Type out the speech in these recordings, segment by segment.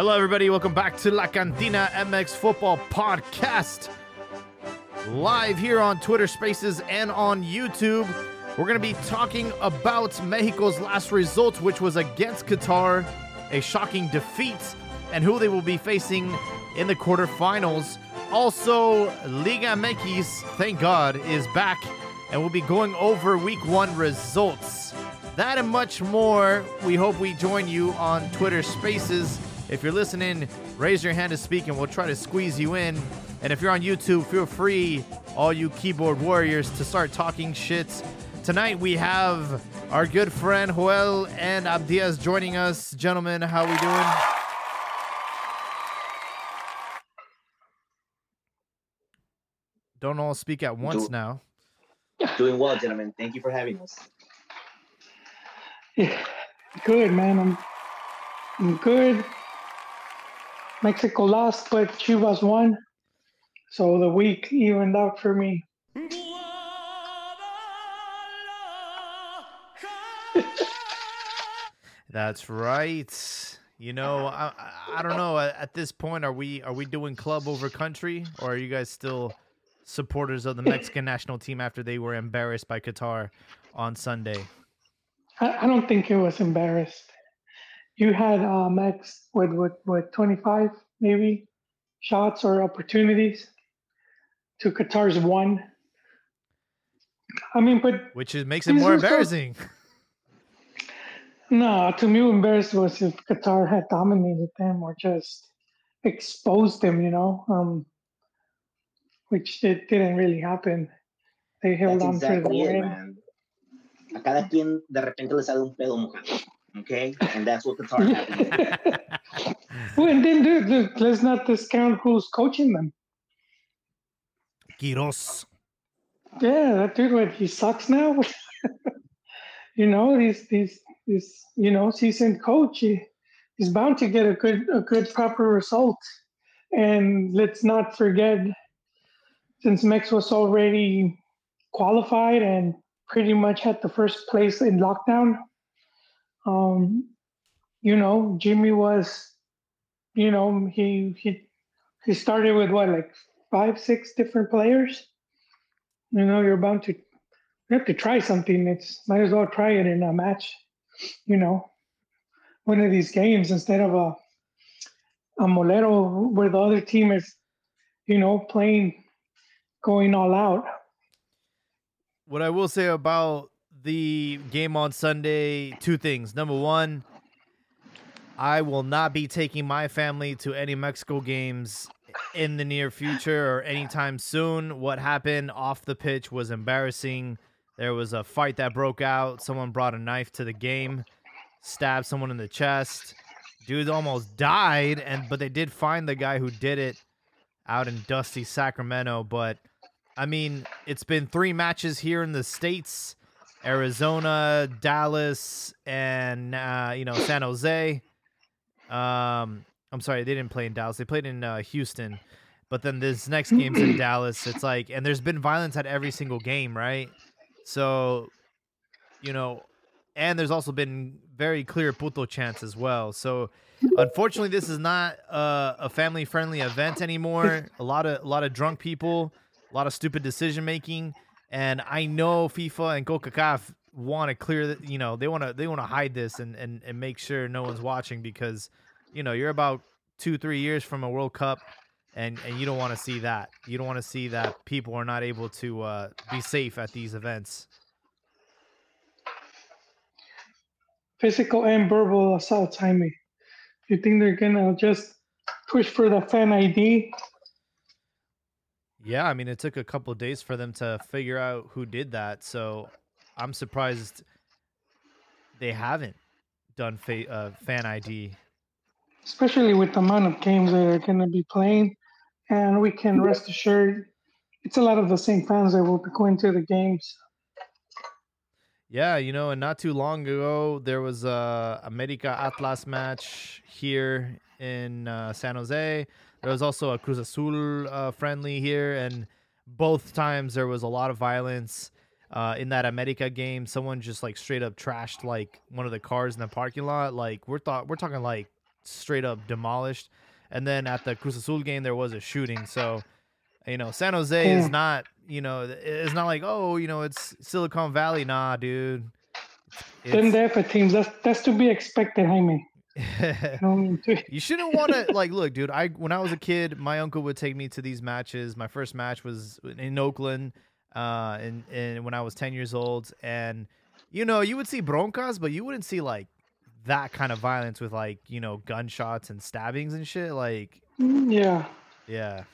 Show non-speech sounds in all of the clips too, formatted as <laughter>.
Hello, everybody. Welcome back to La Cantina MX Football Podcast. Live here on Twitter Spaces and on YouTube. We're going to be talking about Mexico's last result, which was against Qatar, a shocking defeat, and who they will be facing in the quarterfinals. Also, Liga MX, thank God, is back, and we'll be going over week one results. That and much more. We hope we join you on Twitter Spaces. If you're listening, raise your hand to speak and we'll try to squeeze you in. And if you're on YouTube, feel free, all you keyboard warriors, to start talking shit. Tonight we have our good friend Joel and Abdias joining us. Gentlemen, how we doing? Don't all speak at once Do- now. <laughs> Doing well, gentlemen. Thank you for having us. Yeah, good man. I'm, I'm good. Mexico lost, but Chivas won, so the week evened out for me. <laughs> That's right. You know, I, I- don't know. At at this point, are we are we doing club over country, or are you guys still supporters of the Mexican national team after they were embarrassed by Qatar on Sunday? I, I don't think it was embarrassed. You had uh, Max with with with 25 maybe shots or opportunities to Qatar's one. I mean, but Which is makes it more are so- embarrassing. No, to me, embarrassed was if Qatar had dominated them or just exposed them, you know, um, which it didn't really happen. They held That's on exactly to the it, win. man. A cada quien de repente le sale un pedo mojado. Okay? And that's what Qatar <laughs> happened. well, and then, dude, look, let's not discount who's coaching them. Queiroz. Yeah, that dude, what he sucks now. <laughs> you know, he's he's he's you know seasoned coach. He, he's bound to get a good a good proper result. And let's not forget, since Mex was already qualified and pretty much had the first place in lockdown. Um, you know, Jimmy was, you know, he he he started with what like five six different players? You know you're bound to you have to try something. It's might as well try it in a match you know? One of these games instead of a a molero where the other team is you know playing going all out. What I will say about the game on Sunday, two things. Number one, I will not be taking my family to any Mexico games in the near future or anytime soon. What happened off the pitch was embarrassing. There was a fight that broke out. Someone brought a knife to the game, stabbed someone in the chest. Dude almost died, and but they did find the guy who did it out in dusty Sacramento. But I mean, it's been three matches here in the states: Arizona, Dallas, and uh, you know San Jose. Um, I'm sorry, they didn't play in Dallas. They played in uh, Houston. But then this next game's in <clears throat> Dallas. It's like, and there's been violence at every single game, right? So, you know, and there's also been very clear puto chants as well. So, unfortunately, this is not uh, a family-friendly event anymore. A lot of a lot of drunk people, a lot of stupid decision making, and I know FIFA and CONCACAF want to clear that. You know, they want to they want to hide this and, and and make sure no one's watching because, you know, you're about two three years from a World Cup. And, and you don't want to see that. You don't want to see that people are not able to uh, be safe at these events. physical and verbal assault Jaime. you think they're gonna just push for the fan id Yeah, I mean, it took a couple of days for them to figure out who did that. So I'm surprised they haven't done fa- uh, fan ID. especially with the amount of games that are going to be playing. And we can rest assured it's a lot of the same fans that will be going to the games. Yeah, you know, and not too long ago there was a America Atlas match here in uh, San Jose. There was also a Cruz Azul uh, friendly here, and both times there was a lot of violence. Uh, in that America game, someone just like straight up trashed like one of the cars in the parking lot. Like we're thought we're talking like straight up demolished. And then at the Cruz Azul game, there was a shooting. So, you know, San Jose Yeah. is not, you know, it's not like, oh, you know, it's Silicon Valley. Nah, dude. Them there for teams, that's that's to be expected, Jaime. You know what I mean? To- You shouldn't want to like look, dude. I when I was a kid, my uncle would take me to these matches. My first match was in Oakland, uh, and and when I was ten years old, and you know, you would see broncas, but you wouldn't see like that kind of violence with like you know gunshots and stabbings and shit. Like, Yeah. yeah,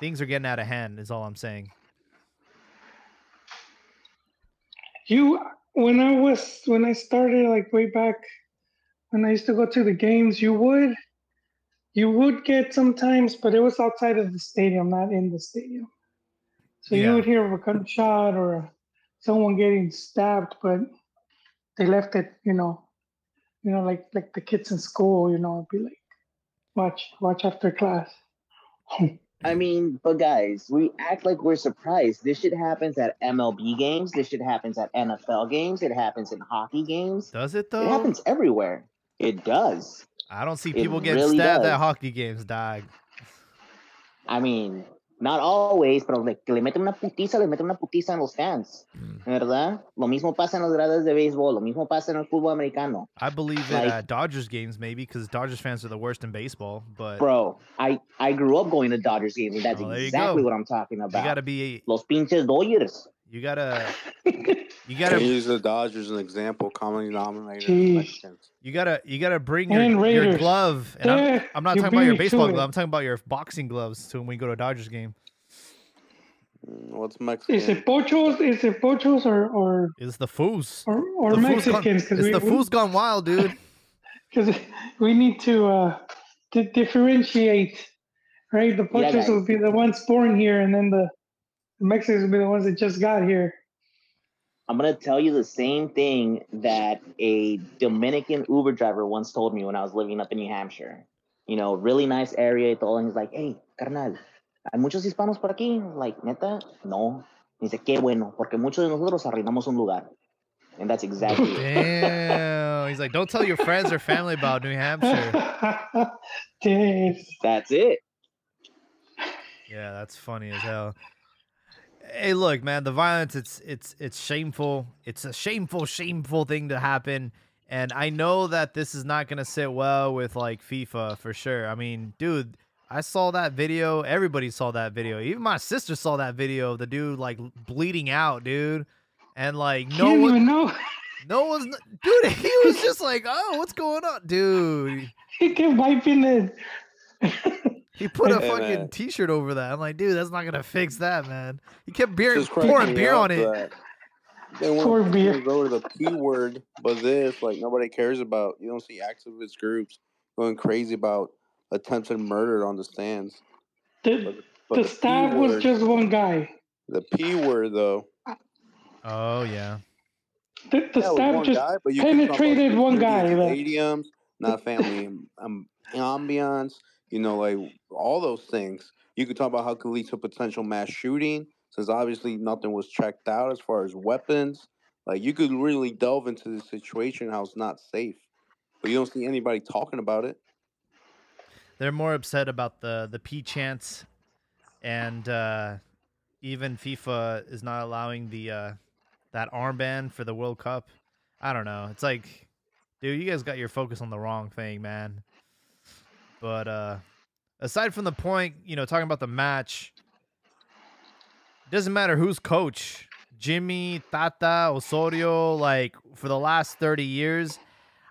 things are getting out of hand. Is all I'm saying. You when I was when I started like way back when I used to go to the games, you would you would get sometimes, but it was outside of the stadium, not in the stadium. So Yeah. you would hear of a gunshot or someone getting stabbed, but they left it, you know, you know, like like the kids in school, you know, be like, watch, watch after class. <laughs> I mean, but guys, we act like we're surprised. This shit happens at MLB games. This shit happens at NFL games. It happens in hockey games. Does it though? It happens everywhere. It does. I don't see It people getting really stabbed does. at hockey games, dog. I mean, not always, pero le, que le meten una putiza, le meten una putiza en los fans, Mm. ¿verdad? Lo mismo pasa en los gradas de béisbol, lo mismo pasa en el fútbol americano. I believe it Like- at Dodgers games maybe because Dodgers fans are the worst in baseball, but Bro, I, I grew up going to Dodgers games, and that's Oh, exactly what I'm talking about. you gotta be Los pinches Dodgers. You gotta you <laughs> gotta use the Dodgers as an example, commonly denominated Jeez. Mexicans. you gotta you gotta bring your, And your Raiders. glove and I'm, I'm not talking about your beat me to baseball glove i'm talking about your boxing gloves to when we go to a dodgers game Mm, What's Mexican? Is it pochos? Is it pochos or or it's the foos or, or the foos gone, Mexicans? it's Because we, the foos gone wild dude <laughs> because we need to uh to differentiate, right? The Yeah, pochos guys. will be the ones born here, and then the, the Mexicans will be the ones that just got here. I'm gonna tell you the same thing that a Dominican Uber driver once told me when I was living up in New Hampshire. You know, really nice area y todo. And he's like, hey, carnal, ¿hay muchos hispanos por aquí? Like, neta, no. Dice, qué bueno, porque muchos de nosotros arruinamos un lugar. And that's exactly it. damn he's like don't tell your friends or family about new hampshire <laughs> yes. That's it. yeah that's funny as hell hey look man the violence it's it's it's shameful. It's a shameful shameful thing to happen. And i know that this is not going to sit well with like fifa for sure. I mean dude i saw that video. Everybody saw that video. Even my sister saw that video of the dude like bleeding out dude. And like no one know. no one's dude <laughs> he was just like oh what's going on? Dude. <laughs> He kept wiping it. <laughs> he put a fucking man. t-shirt over that i'm like dude that's not gonna fix that man he kept beer, pouring beer on it that They want Pour to beer. go to the P word, but this, like, nobody cares about. You don't see activist groups going crazy about attempted murder on the stands. The, But the P stab was word- just one guy. the P word, though. oh yeah The, the yeah, it was stab one just guy, but you can talk about penetrated one guy, at that- Stadiums, not family um, ambiance. You know, like all those things. You could talk about how it could lead to potential mass shooting, since obviously nothing was checked out as far as weapons. Like you could really delve into the situation how it's not safe, but you don't see anybody talking about it. they're more upset about the the P chance, and uh even fifa is not allowing the uh that armband for the world cup i don't know it's like dude you guys got your focus on the wrong thing man but uh aside from the point you know talking about the match doesn't matter who's coach jimmy tata osorio like for the last 30 years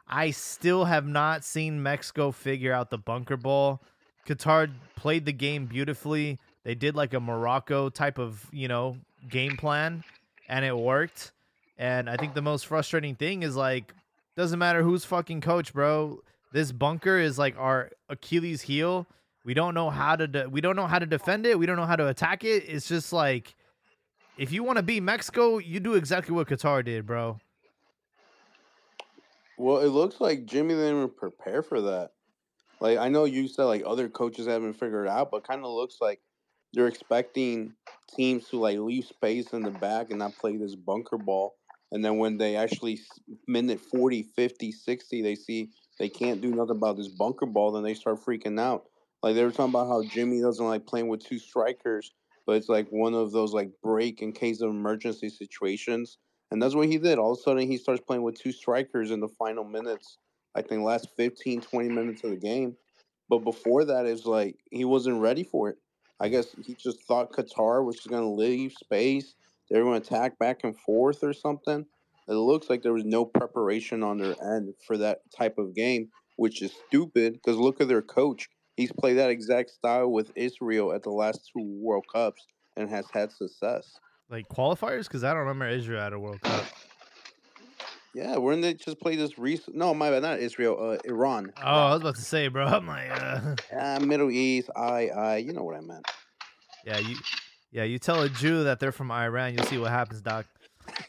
I still have not seen Mexico figure out the bunker ball. Qatar played the game beautifully. They did like a Morocco type of, you know, game plan and it worked. And I think the most frustrating thing is like doesn't matter who's fucking coach, bro. This bunker is like our Achilles heel. We don't know how to de- we don't know how to defend it. We don't know how to attack it. It's just like if you want to beat Mexico, you do exactly what Qatar did, bro. Well, it looks like Jimmy didn't even prepare for that. Like I know you said like other coaches haven't figured it out, but kind of looks like they're expecting teams to like leave space in the back and not play this bunker ball. And then when they actually minute 40, 50, 60, they see they can't do nothing about this bunker ball, then they start freaking out. Like they were talking about how Jimmy doesn't like playing with two strikers, but it's like one of those like break in case of emergency situations. And that's what he did. All of a sudden, he starts playing with two strikers in the final minutes. I think last 15, 20 minutes of the game. But before that, it's like he wasn't ready for it. I guess he just thought Qatar was just going to leave space. They were going to attack back and forth or something. It looks like there was no preparation on their end for that type of game, which is stupid because look at their coach. He's played that exact style with Israel at the last two World Cups and has had success. Like qualifiers? Because I don't remember Israel at a World Cup. Yeah, weren't they just play this recent? No, my bad, not Israel, uh, Iran. Oh, I was about to say, bro. <laughs> I'm like, uh... uh, Middle East, I, I, you know what I meant. Yeah, you, yeah, you tell a Jew that they're from Iran, you'll see what happens, Doc,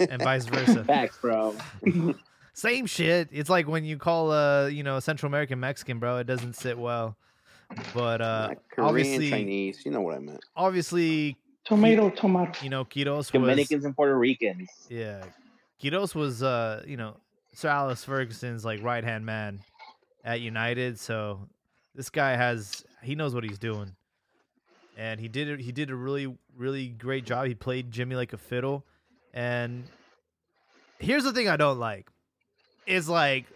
and vice versa. <laughs> Facts, bro. <laughs> Same shit. It's like when you call a, you know, Central American Mexican, bro. It doesn't sit well. But <laughs> uh, Korean, obviously, Chinese, you know what I meant. obviously, Tomato, tomato. you know, Queiroz was Dominicans and Puerto Ricans. Yeah, Queiroz was uh, you know, Sir Alex Ferguson's like right hand man at United. So this guy has he knows what he's doing, and he did it. He did a really really great job. He played Jimmy like a fiddle, and here's the thing I don't like is like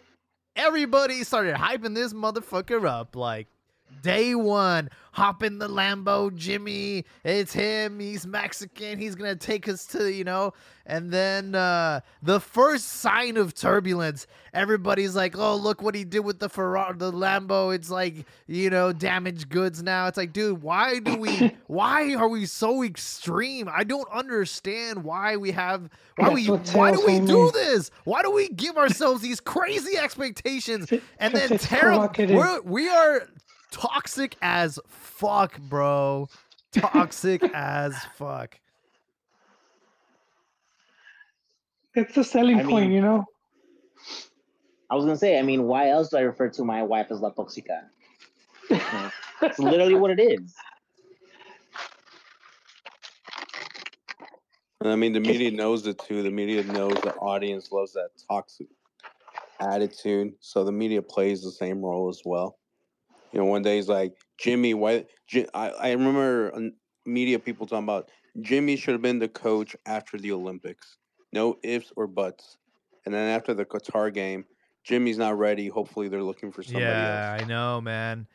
everybody started hyping this motherfucker up like day one hop in the lambo jimmy it's him he's mexican he's gonna take us to you know and then uh the first sign of turbulence everybody's like oh look what he did with the ferrari the lambo it's like you know damaged goods now. It's like dude why do we <laughs> why are we so extreme? I don't understand why we have why That's we why do we me. do this? Why do we give ourselves these crazy expectations? And then terrible we're, we are toxic as fuck bro toxic <laughs> as fuck It's a selling I point, mean- you know. I was gonna say, I mean, why else do I refer to my wife as La Toxica? <laughs> That's literally what it is. I mean, the media knows it too. The media knows the audience loves that toxic attitude. So the media plays the same role as well. You know, one day he's like, Jimmy, why? Ji- I, I remember um, media people talking about Jimmy should have been the coach after the Olympics. No ifs or buts. And then after the Qatar game, Jimmy's not ready. Hopefully they're looking for somebody yeah else. i know man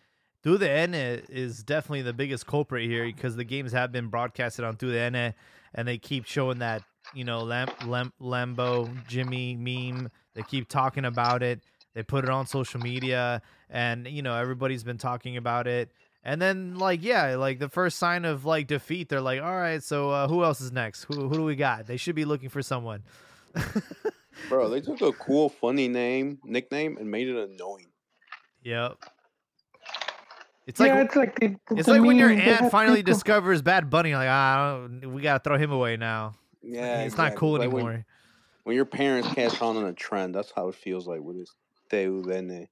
TUDN is definitely the biggest culprit here because the games have been broadcasted on TUDN and they keep showing that you know Lam- Lam- Lambo Jimmy meme. They keep talking about it. They put it on social media, and you know everybody's been talking about it. And then like yeah, like the first sign of like defeat, they're like, all right, so uh, who else is next? Who who do we got? They should be looking for someone. <laughs> Bro, they took a cool, funny name, nickname, and made it annoying. Yep. It's like yeah, it's like the, It's like when your aunt finally people- discovers Bad Bunny, like ah, we gotta throw him away now. Yeah, it's not cool Like when- anymore. When, your parents catch on on a trend, that's how it feels like with this TUDN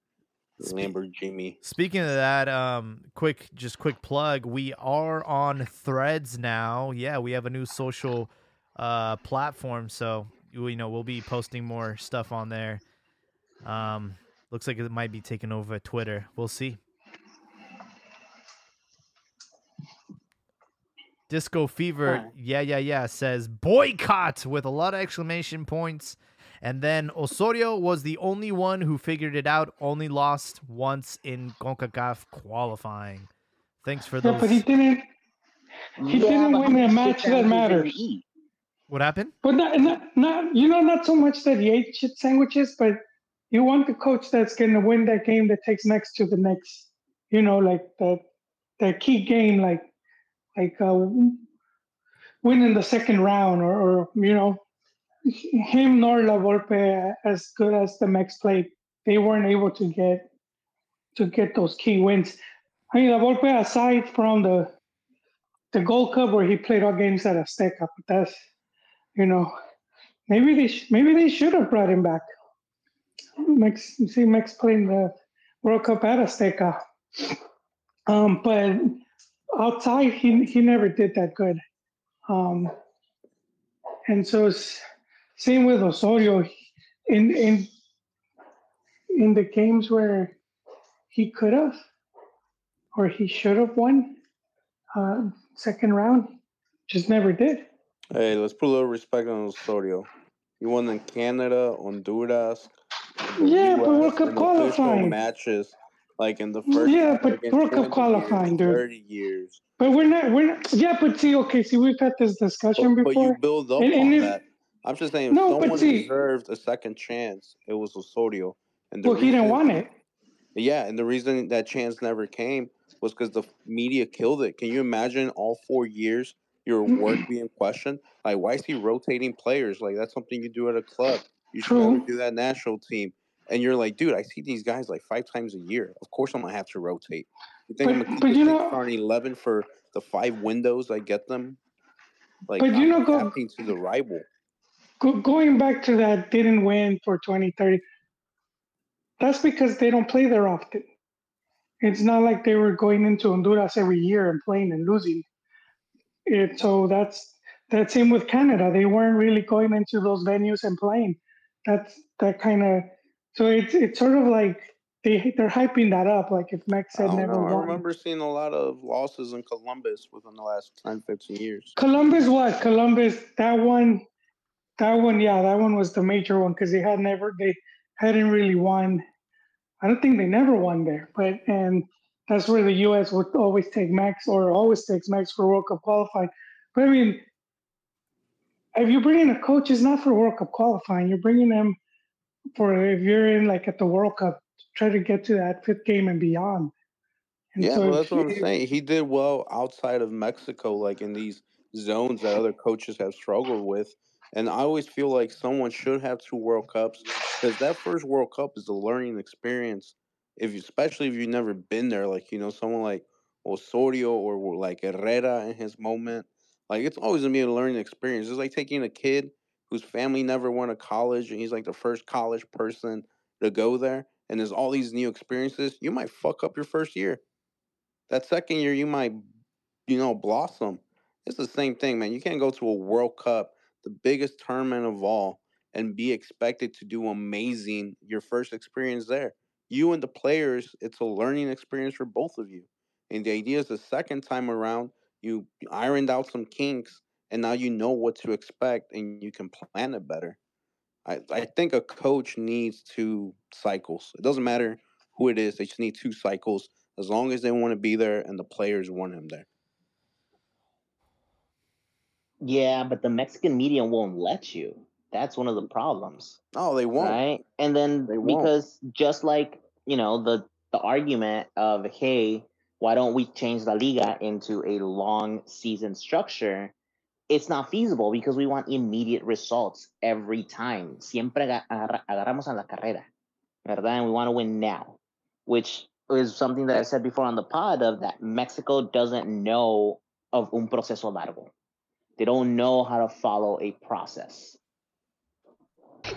Spe- Lamborghini. Speaking of that, um, quick, just quick plug. We are on Threads now. Yeah, we have a new social uh platform, so you you know we'll be posting more stuff on there. Um, looks like it might be taking over Twitter. We'll see. Disco Fever, yeah, yeah, yeah, says boycott with a lot of exclamation points. And then Osorio was the only one who figured it out, only lost once in CONCACAF qualifying. Thanks for those. Yeah, those. but he didn't. He didn't win a match that sandwiches matters. What happened? But not, not, not, you know, not so much that he ate shit sandwiches, but you want the coach that's going to win that game that takes next to the next, you know, like that, that key game, like, like uh, winning the second round, or, or you know, him nor La Volpe, as good as the Mex played, they weren't able to get to get those key wins. I mean, La Volpe, aside from the the Gold Cup where he played all games at Azteca, but that's you know, maybe they sh- maybe they should have brought him back. Mex, see Mex playing the World Cup at Azteca, um, but outside he he never did that good. Um, and so it's same with Osorio. In in in the games where he could have or he should have won uh, second round, just never did. Hey, let's put a little respect on Osorio. He won in Canada, Honduras. Yeah, but World Cup qualifying. matches, like in the first. Yeah, but World Cup 20 years, qualifying, dude. Thirty years. But we're not. We're not. Yeah, but see, okay, see, we've had this discussion But, but you before. build up And- on that. I'm just saying, if No, someone see- deserved a second chance, it was Osorio. And well, he didn't want it. Yeah, and the reason that chance never came was because the media killed it. Can you imagine all four years your work being questioned? Like, why is he rotating players? Like, that's something you do at a club. You should never do that national team. And you're like, dude, I see these guys like five times a year. Of course, I'm gonna have to rotate. You think I'm But- gonna keep but you know- eleven for the five windows I get them? Like, But you I'm know, go- to the rival. Go, going back to that, didn't win for 2030. That's because they don't play there often. It's not like they were going into Honduras every year and playing and losing. It, so that's that same with Canada. They weren't really going into those venues and playing. That's that kind of. So it's it's sort of like they they're hyping that up. Like if Mex I had never know. I remember seeing a lot of losses in Columbus within the last 10, 15 years. Columbus what? Columbus that one that one yeah, that one was the major one because they had never they hadn't really won. I don't think they never won there, but and that's where the US would always take Max or always takes Max for World Cup qualifying. But I mean if you bring in a coach, it's not for World Cup qualifying. You're bringing them for if you're in like at the World Cup, try to get to that fifth game and beyond. And Yeah, so well, that's what I'm saying. He did well outside of Mexico, like in these zones that other coaches have struggled with. And I always feel like someone should have two World Cups because that first World Cup is a learning experience. If you, especially if you've never been there, like you know, someone like Osorio or like Herrera in his moment, like it's always gonna be a learning experience. It's like taking a kid whose family never went to college and he's like the first college person to go there, and there's all these new experiences. You might fuck up your first year that second year you might you know blossom it's the same thing man you can't go to a world cup the biggest tournament of all and be expected to do amazing your first experience there. You and the players it's a learning experience for both of you and the idea is the second time around you ironed out some kinks and now you know what to expect and you can plan it better. I, I think a coach needs two cycles. It doesn't matter who it is they just need two cycles. As long as they want to be there and the players want him there. Yeah, but the Mexican media won't let you. That's one of the problems. Oh, they won't. right? And then because just like you know the the argument of hey, why don't we change La Liga into a long season structure? It's not feasible because we want immediate results every time. Siempre aga- agarramos a la carrera, ¿verdad? And we want to win now, which is something that I said before on the pod of that Mexico doesn't know of un proceso largo. They don't know how to follow a process.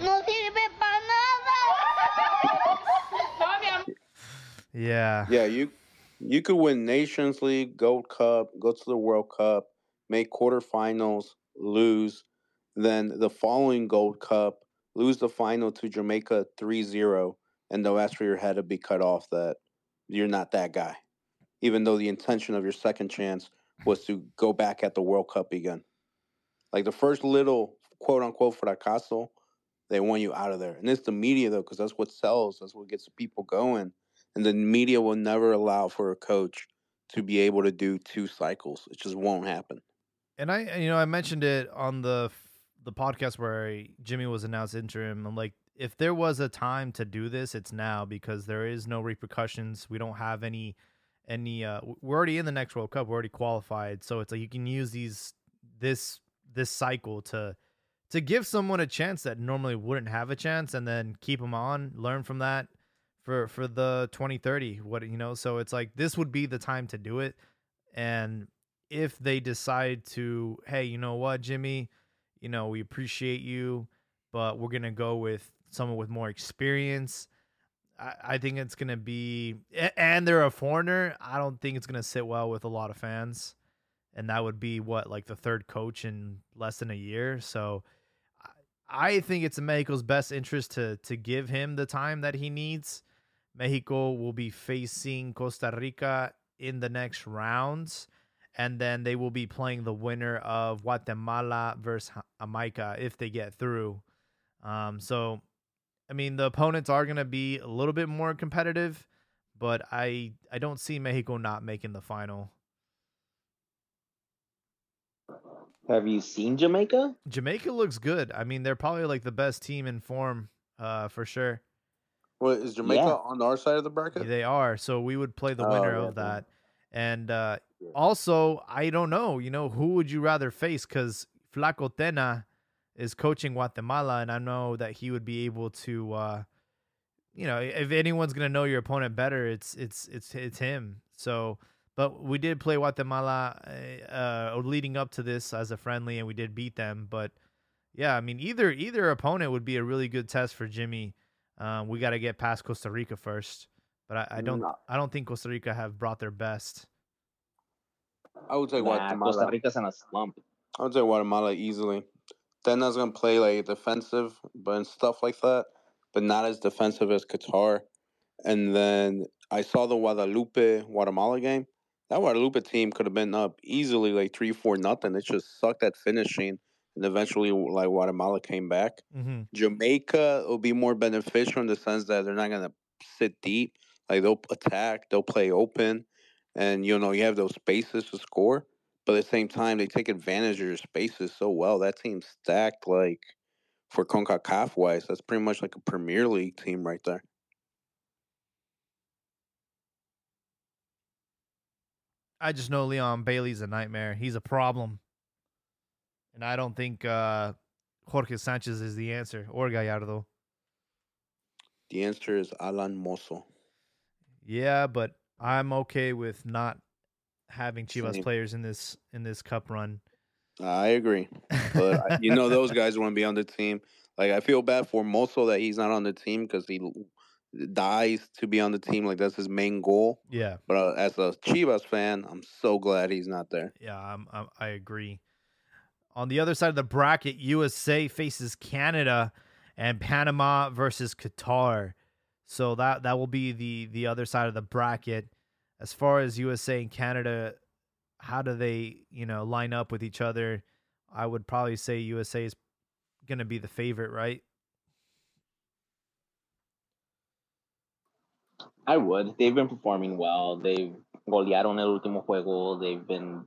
No sirve para nada. Yeah. Yeah, you you could win Nations League, Gold Cup, go to the World Cup, make quarterfinals, lose, then the following Gold Cup, lose the final to Jamaica 3-0, and they'll ask for your head to be cut off that you're not that guy. Even though the intention of your second chance was to go back at the World Cup again. Like the first little quote unquote fracaso, they want you out of there. And it's the media though, because that's what sells, that's what gets people going and the media will never allow for a coach to be able to do two cycles. It just won't happen. And I, you know, I mentioned it on the the podcast where Jimmy was announced interim. I'm like, if there was a time to do this, it's now because there is no repercussions. We don't have any any. Uh, we're already in the next World Cup. We're already qualified, so it's like you can use these this this cycle to to give someone a chance that normally wouldn't have a chance, and then keep them on, learn from that for for the 2030. What you know, so it's like this would be the time to do it, and if they decide to, hey, you know what, Jimmy, you know, we appreciate you, but we're gonna go with someone with more experience. I, I think it's gonna be, and they're a foreigner. I don't think it's gonna sit well with a lot of fans, and that would be what like the third coach in less than a year. So, I think it's in Mexico's best interest to to give him the time that he needs. Mexico will be facing Costa Rica in the next rounds, and then they will be playing the winner of Guatemala versus Jamaica if they get through. Um, so, I mean, the opponents are going to be a little bit more competitive, but I I don't see Mexico not making the final. Have you seen Jamaica? Jamaica looks good. I mean, they're probably like the best team in form, uh, for sure. Well, is Jamaica Yeah. on our side of the bracket? They are. So we would play the Oh, winner yeah, of yeah. that. And uh, Yeah. also, I don't know, you know, who would you rather face? Because Flaco Tena is coaching Guatemala, and I know that he would be able to, uh, you know, if anyone's gonna know your opponent better, it's it's it's it's him. So, but we did play Guatemala uh, uh, leading up to this as a friendly, and we did beat them. But yeah, I mean, either either opponent would be a really good test for Jimmy. Um, we got to get past Costa Rica first, but I, I don't No. I don't think Costa Rica have brought their best. I would say Nah, Guatemala. Costa Rica's in a slump. I would say Guatemala easily. Tena's gonna play like defensive, but and stuff like that, but not as defensive as Qatar. And then I saw the Guadeloupe Guatemala game. That Guadeloupe team could have been up easily like three, four, nothing. It just sucked at finishing, and eventually like Guatemala came back. Mm-hmm. Jamaica will be more beneficial in the sense that they're not gonna sit deep. Like they'll attack, they'll play open, and you know you have those spaces to score. But at the same time, they take advantage of your spaces so well. That team's stacked like for Concacaf wise. That's pretty much like a Premier League team right there. I just know Leon Bailey's a nightmare. He's a problem, and I don't think uh, Jorge Sanchez is the answer or Gallardo. The answer is Alan Mozo. Yeah, but I'm okay with not having Chivas Same. players in this in this cup run. I agree, but I- you know those guys want to be on the team. Like I feel bad for Mozo that he's not on the team because he dies to be on the team. Like that's his main goal. yeah, But uh, as a Chivas fan, I'm so glad he's not there. yeah, I'm, I'm, I agree. On the other side of the bracket, USA faces Canada, and Panama versus Qatar. So that that will be the the other side of the bracket. As far as USA and Canada, how do they you know line up with each other? I would probably say USA is going to be the favorite, right? I would. They've been performing well. They've golearon el último juego. They've been,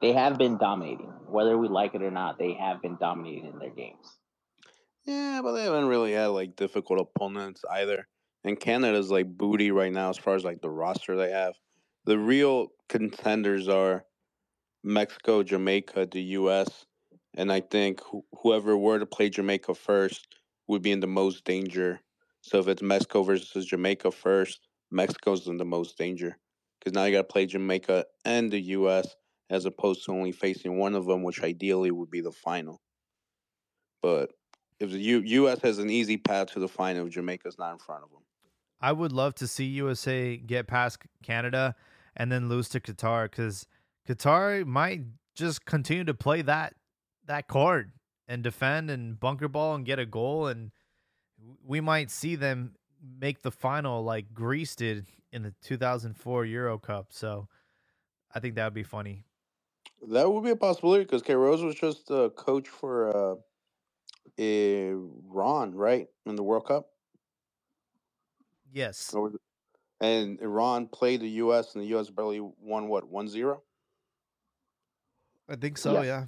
they have been dominating. Whether we like it or not, they have been dominating in their games. Yeah, but they haven't really had like difficult opponents either. And Canada's like booty right now as far as like the roster they have. The real contenders are Mexico, Jamaica, the U.S. And I think wh- whoever were to play Jamaica first would be in the most danger. So if it's Mexico versus Jamaica first, Mexico's in the most danger because now you got to play Jamaica and the U.S. as opposed to only facing one of them, which ideally would be the final. But if the U- U.S. has an easy path to the final, Jamaica's not in front of them. I would love to see USA get past Canada and then lose to Qatar because Qatar might just continue to play that that card and defend and bunker ball and get a goal and we might see them make the final like Greece did in the 2004 Euro Cup. So I think that would be funny. That would be a possibility because Queiroz was just a coach for uh, Iran, right, in the World Cup. Yes. And Iran played the U.S. and the U.S. barely won what 1-0? I think so, Yes. yeah.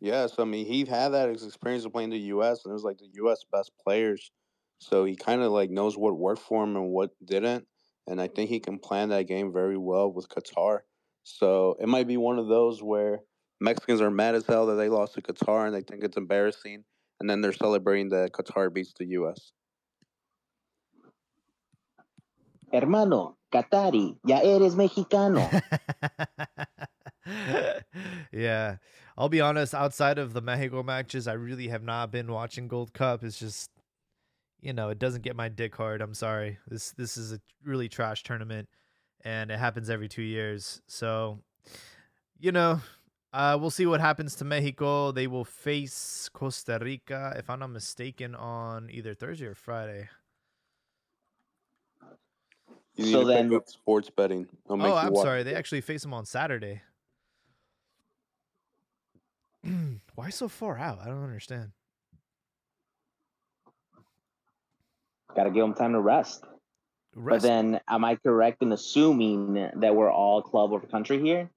Yeah, so I mean, he had that experience of playing the U.S. and it was like the U.S. best players, so he kind of like knows what worked for him and what didn't, and I think he can plan that game very well with Qatar. So it might be one of those where Mexicans are mad as hell that they lost to Qatar and they think it's embarrassing, and then they're celebrating that Qatar beats the U.S. Hermano, Qatari, ya eres mexicano. <laughs> yeah. I'll be honest, outside of the Mexico matches, I really have not been watching Gold Cup. It's just you know, it doesn't get my dick hard. I'm sorry. This this is a really trash tournament and it happens every 2 years. So, you know, Uh, we'll see what happens to Mexico. They will face Costa Rica, if I'm not mistaken, on either Thursday or Friday. You need So to then- pick up sports betting. It'll make Oh, I'm watch sorry. They actually face them on Saturday. <clears throat> Why so far out? I don't understand. Got to give them time to rest. But then, am I correct in assuming that we're all club over country here?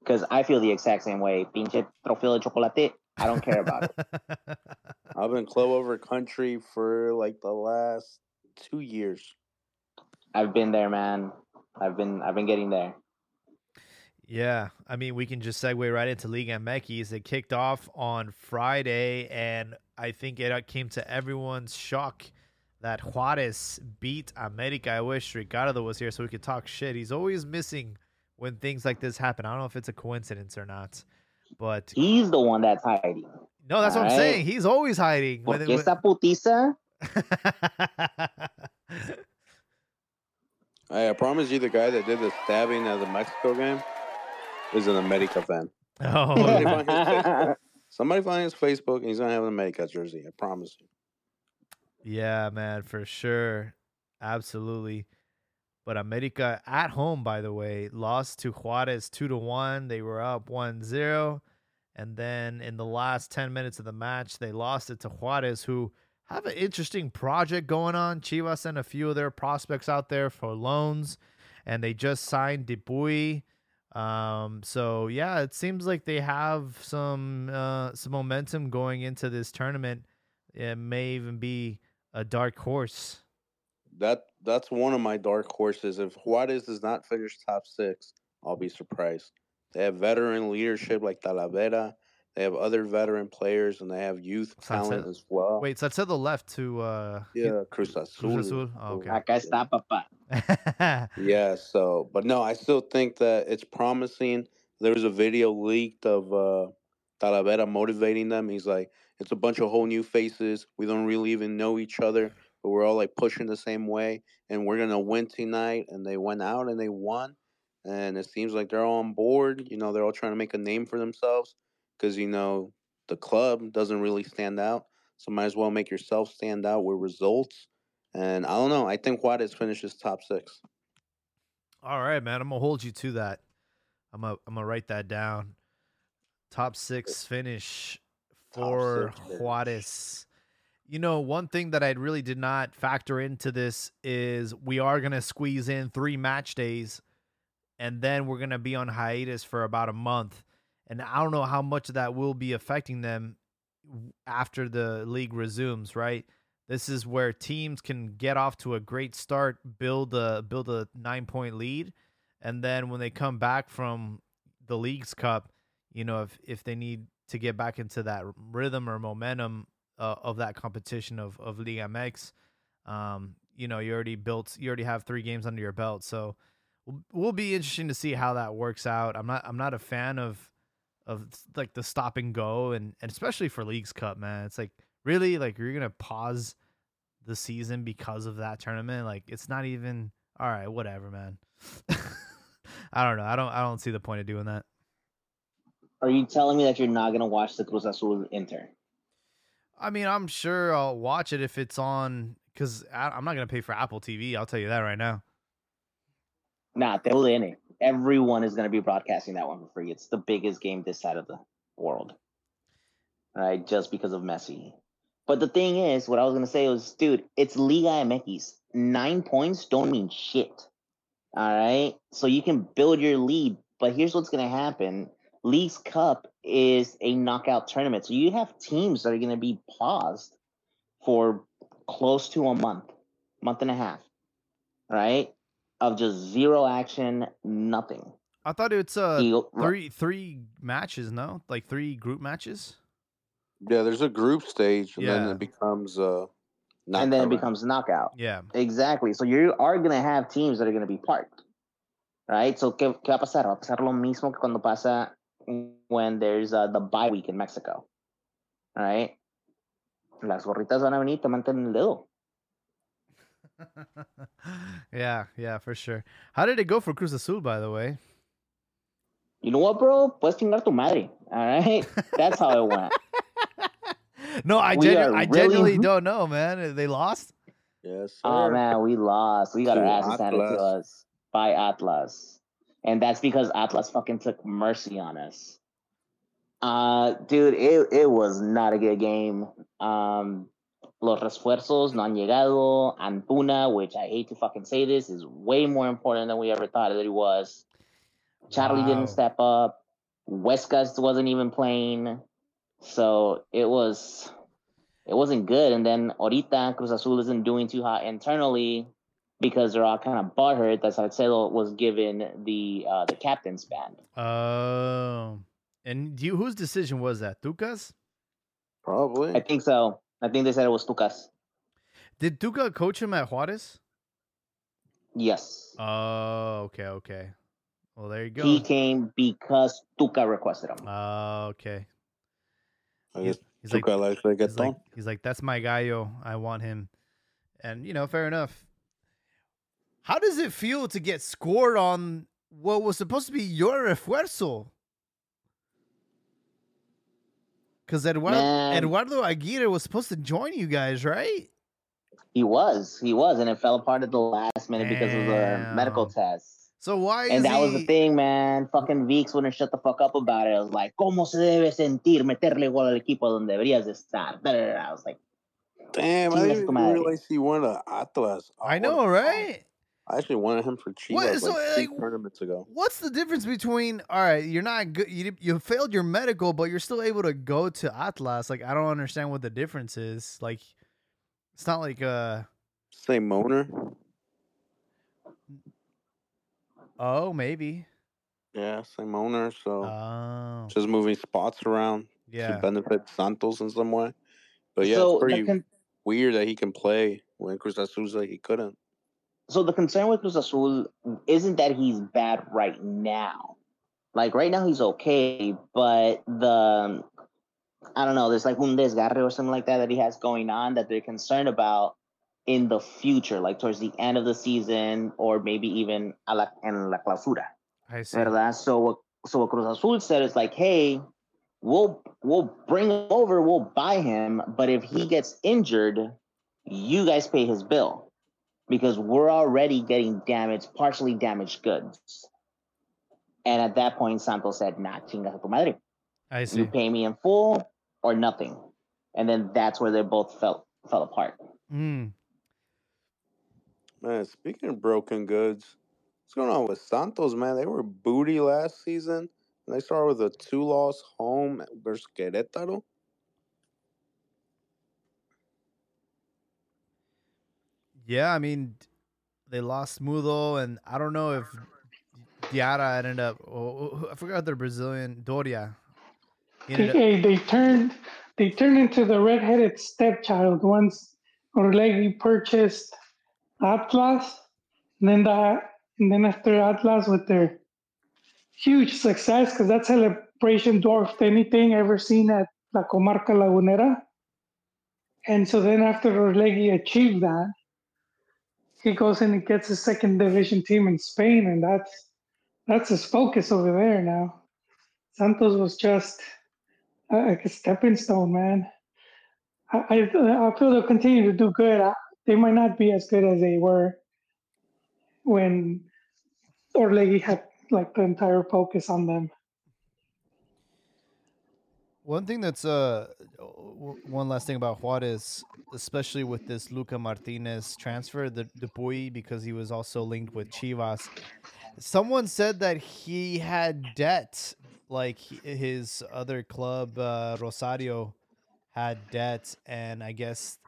Because I feel the exact same way. Pinche trofeo de chocolate. I don't care about it. <laughs> I've been club over country for like the last two years. I've been there, man. I've been I've been getting there. Yeah, I mean, we can just segue right into Liga MX. It kicked off on Friday, and I think it came to everyone's shock that Juarez beat America. I wish Ricardo was here so we could talk shit. He's always missing when things like this happen. I don't know if it's a coincidence or not, but He's the one that's hiding. no, that's what I'm Alright. saying. He's always hiding. Porque when- putiza <laughs> I promise you, the guy that did the stabbing at the Mexico game is an America fan. oh, Somebody find his Facebook. <laughs> Somebody find his Facebook, and he's gonna have an America jersey. I promise you. Yeah, man, for sure. Absolutely. But America at home, by the way, lost to Juarez 2 to 1. They were up 1 0. And then in the last 10 minutes of the match, they lost it to Juarez, who have an interesting project going on. Chivas sent a few of their prospects out there for loans, and they just signed Dupuy. Um, so yeah, it seems like they have some uh, some momentum going into this tournament. It may even be a dark horse. That that's one of my dark horses. If Juarez does not finish top six, I'll be surprised. They have veteran leadership like Talavera. They have other veteran players, and they have youth Sunset- talent as well. Wait, so I said the left to uh yeah, Cruz Azul. Cruz Azul? Oh, okay. acá está papá. <laughs> Yeah, so but no, I still think that it's promising. There was a video leaked of uh Talavera motivating them. He's like, it's a bunch of whole new faces. We don't really even know each other, but we're all like pushing the same way and we're gonna win tonight. And they went out and they won. And it seems like they're all on board. You know, they're all trying to make a name for themselves because you know the club doesn't really stand out. So might as well make yourself stand out with results. And I don't know. I think Juarez finishes top six. All right, man. I'm gonna hold you to that. I'm gonna I'm gonna write that down. Top six finish for six. Juarez. You know, one thing that I really did not factor into this is we are gonna squeeze in three match days, and then we're gonna be on hiatus for about a month. And I don't know how much of that will be affecting them after the league resumes. Right, this is where teams can get off to a great start, build a build a nine point lead, and then when they come back from the league's cup, you know, if if they need to get back into that rhythm or momentum uh, of that competition of of Liga MX, um, you know, you already built, you already have three games under your belt, so will will be interesting to see how that works out. I'm not I'm not a fan of of like the stop and go and, and especially for leagues cup man it's like really like you're gonna pause the season because of that tournament like it's not even all right whatever man <laughs> i don't know i don't i don't see the point of doing that Are you telling me that you're not gonna watch the Cruz Azul Inter? i mean i'm sure i'll watch it if it's on because i'm not gonna pay for apple tv i'll tell you that right now Nah, TUDN. Everyone is gonna be broadcasting that one for free. It's the biggest game this side of the world. right? just because of Messi. But the thing is, what I was gonna say was, dude, it's Liga MX. Nine points don't mean shit. All right, so you can build your lead, but here's what's gonna happen: League's Cup is a knockout tournament, so you have teams that are gonna be paused for close to a month, month and a half, right? Of just zero action, nothing. i thought it's uh Eagle- three three matches no like three group matches Yeah, there's a group stage, and then it becomes uh, and then it becomes knockout. yeah Exactly. So you are going to have teams that are going to be parked, right? So ¿qué, qué va a pasar? Va a pasar lo mismo que cuando pasa when there's uh, the bye week in Mexico, all right? Las gorritas van a venir, te mantienen el dedo. <laughs> yeah, yeah, for sure. How did it go for Cruz Azul, by the way? you know what, bro? Puedes chingar tu madre. All right, <laughs> that's how it went. No, I genu- I really- genuinely <laughs> don't know, man. They lost. Yes, sir. Oh man, we lost. We got To our asses handed to us by Atlas, and that's because Atlas fucking took mercy on us. Uh, dude, it it was not a good game. Um, los refuerzos no han llegado. Antuna, which I hate to fucking say this, is way more important than we ever thought that he was. Charlie Wow. didn't step up. Huescas wasn't even playing, so it was it wasn't good. And then ahorita Cruz Azul isn't doing too hot internally because they're all kind of butthurt that Salcedo was given the uh, the captain's band. Oh, and do you, whose decision was that? Tuca's? Probably. I think so. I think they said it was Tucas. Did Tuca coach him at Juarez? Yes. Oh, okay, okay. Well, there you go. He came because Tuca requested him. Oh, okay. I He's, guess he's like, Tuca likes to get he's like, he's like, that's my gallo. I want him. And you know, fair enough. How does it feel to get scored on what was supposed to be your refuerzo? Because Eduardo, Eduardo Aguirre was supposed to join you guys, right? He was. He was. And it fell apart at the last minute because of the medical test. So why is And that he? was the thing, man. Fucking Veeks wouldn't shut the fuck up about it. I was like, ¿Cómo se debe sentir meterle gol al equipo donde deberías de estar? I was like, Damn, I Chingas didn't tu even realize he wanted a Atlas. I wanted- know, right? I actually wanted him for Chivas What- like so, three like, tournaments ago. What's the difference between all right, you're not good, you you failed your medical, but you're still able to go to Atlas? Like I don't understand what the difference is. Like it's not like uh Same owner. oh maybe Yeah, same owner. So oh just moving spots around to benefit Santos in some way. But yeah, so it's pretty the con- weird that he can play when Cruz Azul said he couldn't. So the concern with Cruz Azul isn't that he's bad right now. Like right now he's okay, but the I don't know, there's like un desgarre or something like that that he has going on that they're concerned about in the future, like towards the end of the season or maybe even a la, en la clausura. I see. ¿verdad? So what so what Cruz Azul said is like, hey, we'll we'll bring him over, we'll buy him, but if he gets injured, you guys pay his bill because we're already getting damaged, partially damaged goods. And at that point, Santos said, "Nah, chingas a tu madre. I You pay me in full or nothing." And then that's where they both fell fell apart. Mm. Man, speaking of broken goods, what's going on with Santos, man? They were booty last season. And they started with a two loss home versus Querétaro. Yeah, I mean they lost Mudo and I don't know if Diarra ended up oh, oh I forgot their Brazilian Doria. They, they turned they turned into the redheaded stepchild once Orlegi purchased Atlas, and then that and then after Atlas with their huge success because that celebration dwarfed anything ever seen at La Comarca Lagunera. And so then after Orlegi achieved that, he goes in and gets a second division team in Spain, and that's that's his focus over there now. Santos was just uh, like a stepping stone, man. I, I, I feel they'll continue to do good. I, they might not be as good as they were when Orlegi had like the entire focus on them. One thing that's uh w- one last thing about Juarez, especially with this Luca Martinez transfer, the Dupuy, because he was also linked with Chivas. Someone said that he had debt, like his other club, uh, Rosario, had debt, and I guess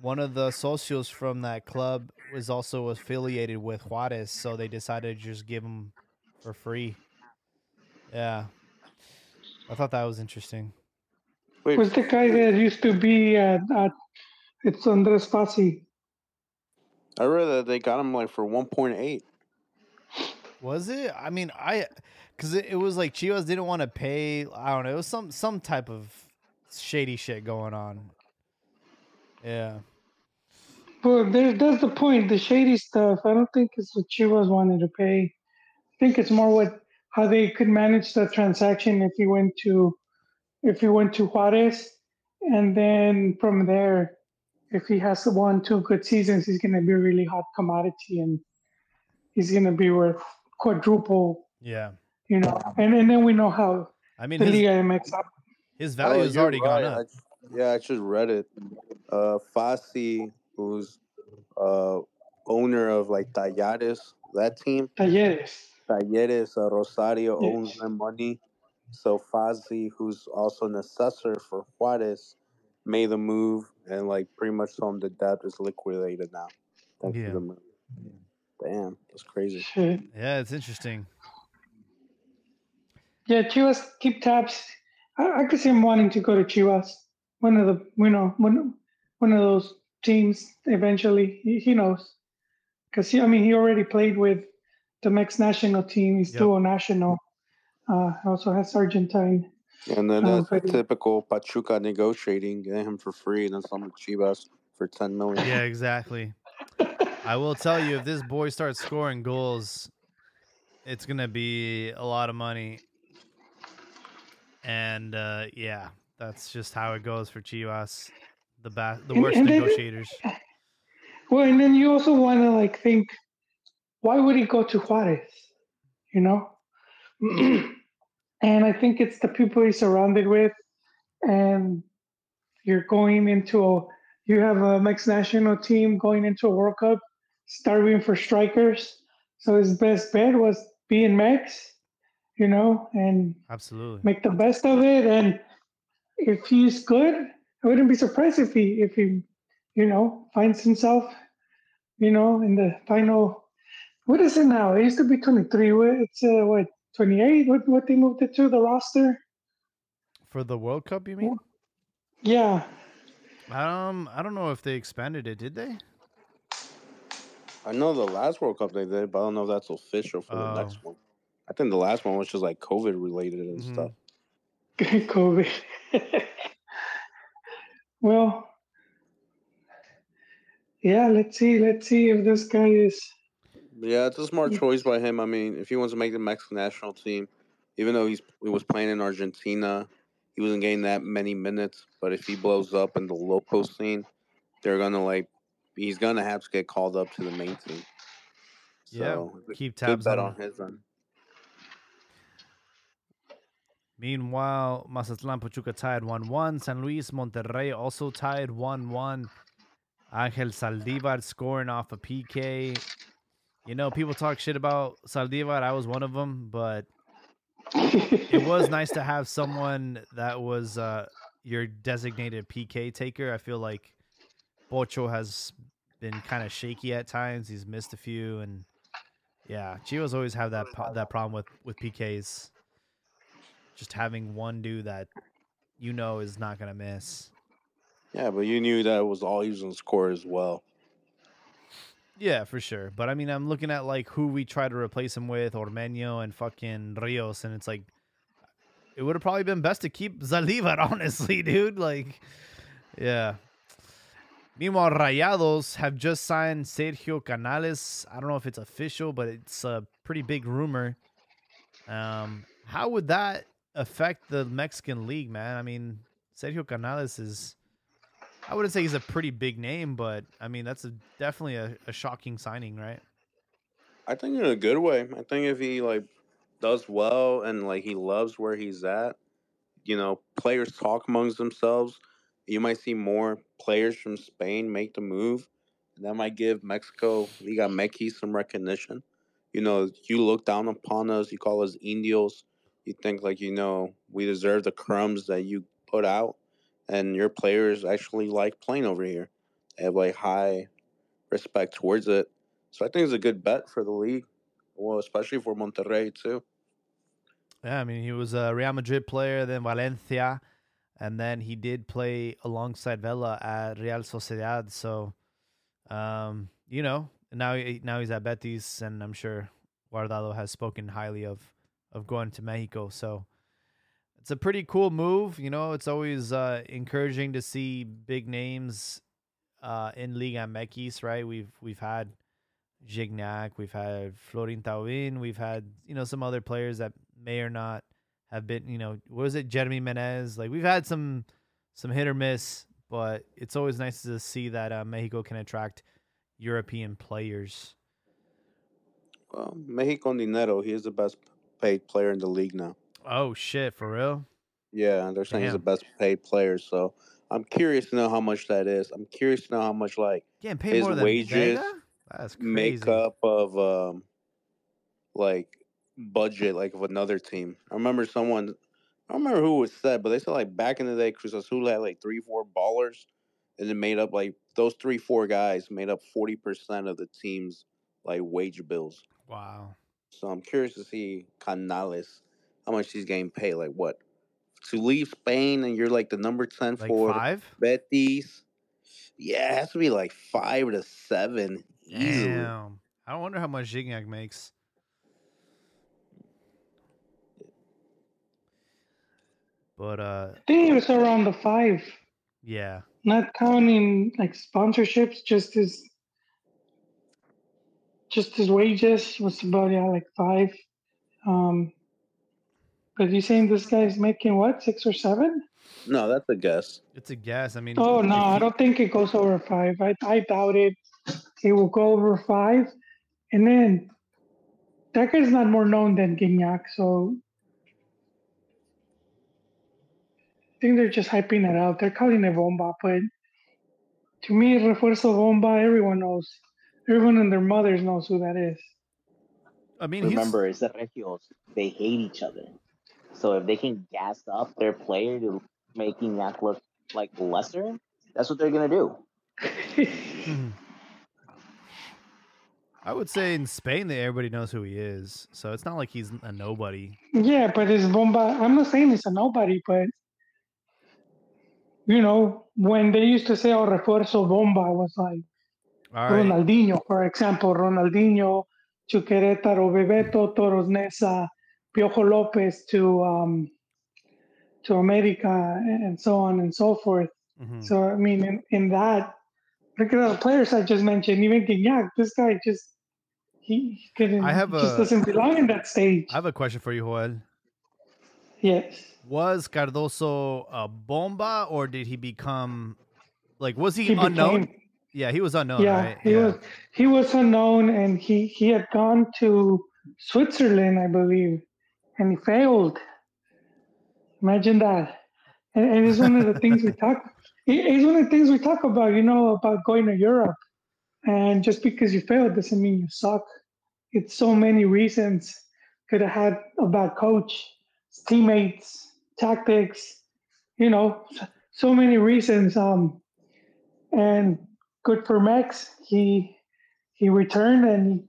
one of the socios from that club was also affiliated with Juarez, so they decided to just give him for free. Yeah. I thought that was interesting. Wait, Was the guy that used to be at, at it's Andres Fassi. I read that they got him like for 1.8. Was it? I mean, I because it, it was like Chivas didn't want to pay. I don't know. It was some some type of shady shit going on. Yeah. Well, there, that's the point. The shady stuff. I don't think it's what Chivas wanted to pay. I think it's more what how they could manage the transaction if he went to if he went to Juarez, and then from there, if he has one two good seasons, he's going to be a really hot commodity, and he's going to be worth quadruple. Yeah. You know, and and then we know how I mean, the his, Liga MX. op- his value Oh, has you're already gone up. I j- yeah, I just read it. Uh, Fassi, who's uh, owner of like Talleres, that team, Talleres. Talleres uh, Rosario Yes. owns them money. So Fassi, who's also an assessor for Juarez, made the move and like pretty much told him the debt is liquidated now. Thanks Yeah. to the move. Damn, that's crazy. Yeah, it's interesting. Yeah, Chivas keep tabs. I, I could see him wanting to go to Chivas. One of the, you know, one one of those teams eventually. He, he knows, because I mean, he already played with the Mex national team. He's Yep. dual national. Uh, also has Argentine. And then Oh, that's pretty- typical Pachuca negotiating, getting him for free, and then some Chivas for ten million. Yeah, exactly. I will tell you, if this boy starts scoring goals, it's gonna be a lot of money. And uh, yeah, that's just how it goes for Chivas, the ba- the worst and then- negotiators. Well, and then you also want to like think, why would he go to Juarez? You know, <clears throat> and I think it's the people he's surrounded with, and you're going into a, you have a Mex national team going into a World Cup, starving for strikers. So his best bet was being Mex, you know, and Absolutely. make the best of it. And if he's good, I wouldn't be surprised if he if he, you know, finds himself, you know, in the final. What is it now? It used to be twenty three. It's uh, what twenty eight. What what they moved it to the roster? For the World Cup, you mean? Yeah, Um, I don't know if they expanded it. Did they? I know the last World Cup they did, but I don't know if that's official for the Oh. next one. I think the last one was just like COVID related and Mhm. stuff. <laughs> COVID. well, yeah. Let's see. Let's see if this guy is. Yeah, it's a smart choice by him. I mean, if he wants to make the Mexican national team, even though he's he was playing in Argentina, he wasn't getting that many minutes. But if he blows up in the local scene, they're gonna like he's gonna have to get called up to the main team. Yeah, So a Keep tabs on. on his end. Meanwhile, Mazatlan Pachuca tied 1 1. San Luis Monterrey also tied 1 1. Angel Saldivar scoring off a PK. You know, people talk shit about Saldivar. I was one of them, but <laughs> it was nice to have someone that was uh, your designated PK taker. I feel like Bocho has been kind of shaky at times. He's missed a few, and yeah, Chivas always have that po- that problem with with PKs. Just having one dude that you know is not gonna miss. Yeah, but you knew that it was all he was gonna score as well. Yeah, for sure. But I mean, I'm looking at like who we try to replace him with, Ormeño and fucking Rios, and it's like it would have probably been best to keep Saldivar, <laughs> honestly, dude. Like, yeah. Meanwhile, Rayados have just signed Sergio Canales. I don't know if it's official, but it's a pretty big rumor. Um, how would that affect the Mexican league, man? I mean, Sergio Canales is I wouldn't say he's a pretty big name, but I mean that's a, definitely a, a shocking signing, right? I think in a good way. I think if he like does well and like he loves where he's at, you know, players talk amongst themselves. You might see more players from Spain make the move, and that might give Mexico Liga Mex some recognition. You know, you look down upon us, you call us indios. You think like you know we deserve the crumbs that you put out, and your players actually like playing over here. They have like high respect towards it. So I think it's a good bet for the league. Well, especially for Monterrey too. Yeah, I mean he was a Real Madrid player, then Valencia, and then he did play alongside Vela at Real Sociedad. So, um, you know, now now he's at Betis, and I'm sure Guardado has spoken highly of of going to Mexico. So. It's a pretty cool move, you know. It's always uh, encouraging to see big names uh, in Liga MX, right? We've we've had Gignac, we've had Florian Thauvin, we've had you know some other players that may or not have been you know what was it Jeremy Menez like we've had some some hit or miss, but it's always nice to see that uh, Mexico can attract European players. Well, Mexico Dinero, he is the best paid player in the league now. Oh shit, for real? Yeah, they're saying he's the best paid player. So I'm curious to know how much that is. I'm curious to know how much like Getting paid His more than wages Vega? That's crazy. makeup of um like budget like of another team. I remember someone I don't remember who it was said, but they said like back in the day Cruz Azul had like three, four ballers and it made up like those three, four guys made up forty percent of the team's like wage bills. Wow. So I'm curious to see Canales how much he's getting paid. Like what? To leave Spain and you're like the number ten Like for five? Betis. Yeah, it has to be like five to seven. Easily. Damn. I wonder how much Gignac makes. But uh I think it was around the five, yeah. not counting like sponsorships. Just his, just his wages was about yeah like five. Um, but you saying this guy's making what six or seven? No, that's a guess. It's a guess. I mean Oh if no, I don't think it goes over five. I I doubt it. It will go over five, and then that guy's not more known than Gignac, so I think they're just hyping it out. They're calling it bomba, but to me, refuerzo bomba. Everyone knows. Everyone and their mothers knows who that is. I mean Remember, it's the Regios. They hate each other. So if they can gas up their player to making that look like lesser, that's what they're gonna do. <laughs> I would say in Spain that everybody knows who he is. So it's not like he's a nobody. Yeah, but it's Bomba. I'm not saying it's a nobody, but you know, when they used to say, "Oh, refuerzo Bomba," was like All right. Ronaldinho, for example, Ronaldinho to Querétaro, Bebeto, Toros Neza, Piojo Lopez to um, to America, and so on and so forth. Mhm. So I mean, in, in that, look at the players I just mentioned. Even Gignac, this guy just he, he couldn't. I have he just a- doesn't belong in that stage. I have a question for you, Joel. yes. Was Cardozo a bomba or did he become like was he, He unknown? became- yeah, he was unknown, yeah, right? he was he was unknown, and he he had gone to Switzerland, I believe, and he failed. Imagine that, and, and it's one of the things we talk. <laughs> It's one of the things we talk about, you know, about going to Europe, and just because you failed doesn't mean you suck. It's so many reasons. Could have had a bad coach, teammates, tactics, you know, so many reasons. Um, and good for Max. He he returned and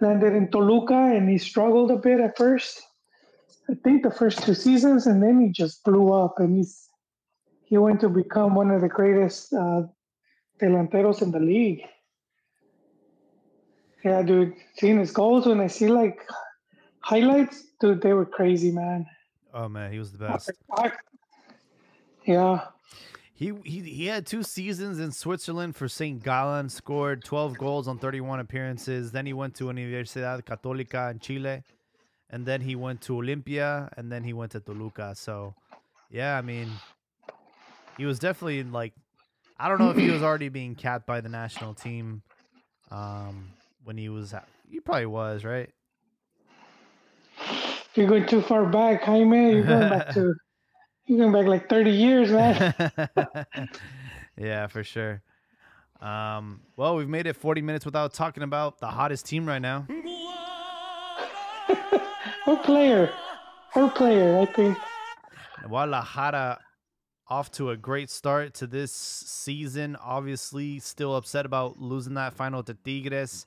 landed in Toluca and he struggled a bit at first. I think the first two seasons, and then he just blew up and he's he went to become one of the greatest uh, delanteros in the league. Yeah, dude, seeing his goals when I see like highlights, dude, they were crazy, man. Oh man, he was the best. Yeah, He he he had two seasons in Switzerland for St. Gallen, scored 12 goals on 31 appearances. Then he went to Universidad Católica in Chile, and then he went to Olimpia, and then he went to Toluca. So, yeah, I mean, he was definitely like, I don't know if he was already being capped by the national team, um, when he was. He probably was, right? you're going too far back, Jaime. You're going back to <laughs> you're going back like 30 years, man. <laughs> yeah, for sure. Um, well, we've made it 40 minutes without talking about the hottest team right now. Or player, or player. I think. Guadalajara off to a great start to this season. Obviously, still upset about losing that final to Tigres.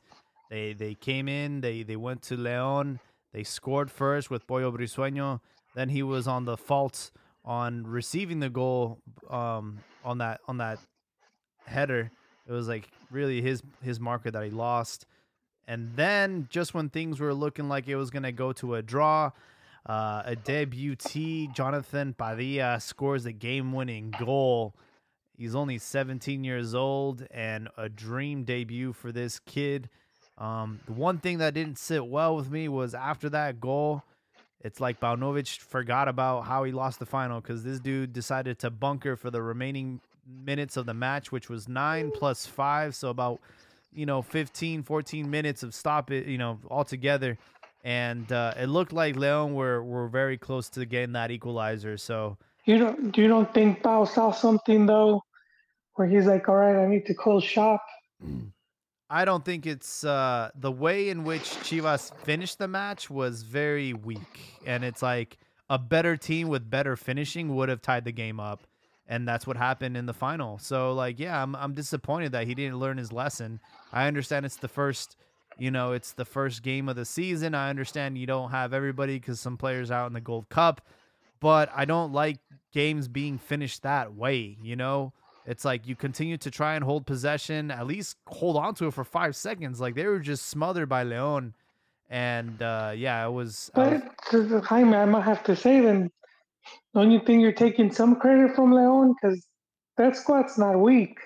They they came in, they they went to Leon, they scored first with Pollo Briseño. Then he was on the fault on receiving the goal um, on that on that header. It was like really his his marker that he lost. And then just when things were looking like it was gonna go to a draw, uh, a debutee, Jonathan Padilla, scores the game-winning goal. He's only 17 years old, and a dream debut for this kid. Um, the one thing that didn't sit well with me was after that goal, it's like Paunovic forgot about how he lost the final because this dude decided to bunker for the remaining minutes of the match, which was nine plus five, so about you know 15, 14 minutes of stop it, you know, altogether. And uh, it looked like Leon were were very close to getting that equalizer. So You don't you don't think Bao saw something though, where he's like, all right, I need to close shop. I don't think it's uh, the way in which Chivas finished the match was very weak, and it's like a better team with better finishing would have tied the game up, and that's what happened in the final. So like, yeah, I'm I'm disappointed that he didn't learn his lesson. I understand it's the first, you know, it's the first game of the season. I understand you don't have everybody because some players out in the Gold Cup, but I don't like games being finished that way. You know, it's like you continue to try and hold possession, at least hold on to it for five seconds. Like they were just smothered by Leon, and uh, yeah, it was. I was- But the Jaime, I might have to say then, don't you think you're taking some credit from Leon? Because that squad's not weak.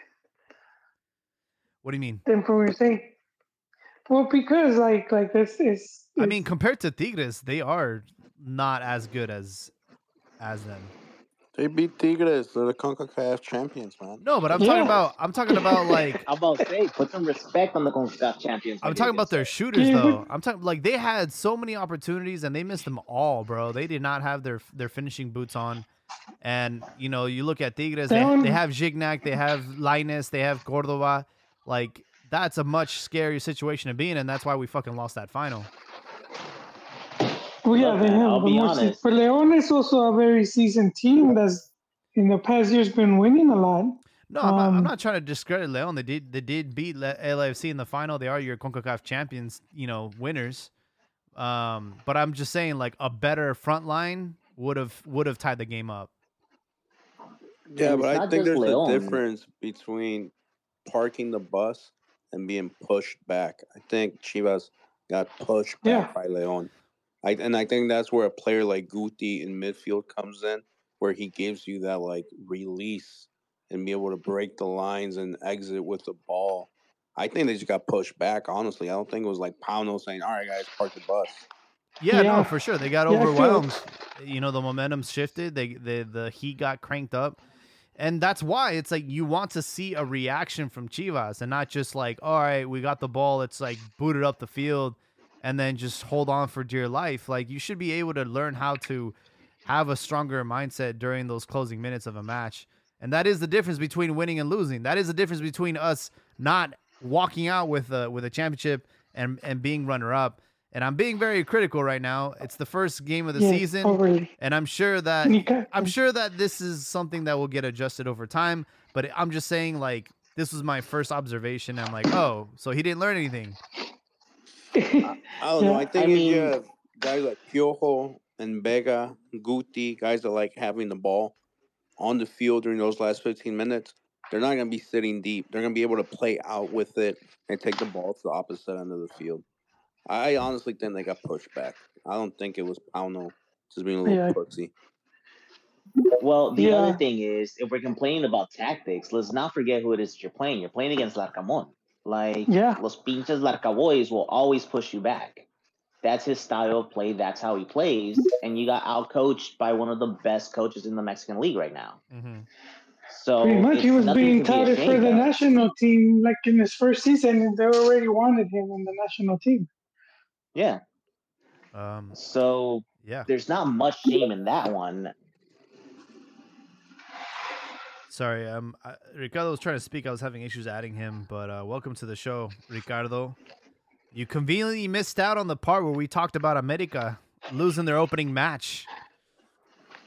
what do you mean? Then from what you're saying, well, because like like this is. I mean, compared to Tigres, they are not as good as as them. They beat Tigres. They're the CONCACAF champions, man. No, but I'm talking about I'm talking about like <laughs> How about say put some respect on the CONCACAF champions? I'm talking about their shooters though. I'm talking like they had so many opportunities and they missed them all, bro. They did not have their their finishing boots on. And you know, you look at Tigres, they, they have Gignac, they have Lainez, they have Cordova. Like that's a much scarier situation to be in, and that's why we fucking lost that final. Well, yeah, Look, they have. I'll but be mostly- honest. But Leon is also a very seasoned team that's in the past years been winning a lot. No, I'm, not, I'm Um, not trying to discredit Leon. They did they did beat Le- LAFC in the final. They are your CONCACAF champions, you know, winners. Um, but I'm just saying, like a better front line would have would have tied the game up. Yeah, And but I think there's Leon. a difference between parking the bus and being pushed back. I think Chivas got pushed back Yeah. by Leon. I, and I think that's where a player like Guti in midfield comes in, where he gives you that like release and be able to mm. break the lines and exit with the ball. I think they just got pushed back. Honestly, I don't think it was like Pauno saying, "All right, guys, park the bus." Yeah, no, for sure. They got Yeah, I feel- overwhelmed. You know, the momentum shifted. They the the heat got cranked up. And that's why it's like you want to see a reaction from Chivas and not just like, all right, we got the ball, it's like booted up the field and then just hold on for dear life. Like you should be able to learn how to have a stronger mindset during those closing minutes of a match. And that is the difference between winning and losing. That is the difference between us not walking out with a with a championship and and being runner up. And I'm being very critical right now. It's the first game of the Yeah, season, already. and I'm sure that And you got- I'm sure that this is something that will get adjusted over time. But I'm just saying, like, this was my first observation. I'm like, oh, so he didn't learn anything. <laughs> Oh, I don't know. I think I if you have guys like Piojo and Vega, Guti, guys that like having the ball on the field during those last 15 minutes, they're not going to be sitting deep. They're going to be able to play out with it and take the ball to the opposite end of the field. I honestly think they got pushed back. I don't think it was Pauno just being a little Yeah. pussy. Well, the Yeah. other thing is, if we're complaining about tactics, let's not forget who it is you're playing. You're playing against Larcamon. Like, Yeah. los pinches Larcaboys will always push you back. That's his style of play. That's how he plays. And you got outcoached by one of the best coaches in the Mexican League right now. Mm-hmm. So Pretty much, he was being to be touted for the of. national team, like in his first season, and they already wanted him in the national team. Yeah. Um, So yeah. there's not much shame in that one. Sorry, um, I, Ricardo was trying to speak. I was having issues adding him, but uh, welcome to the show, Ricardo. You conveniently missed out on the part where we talked about America losing their opening match.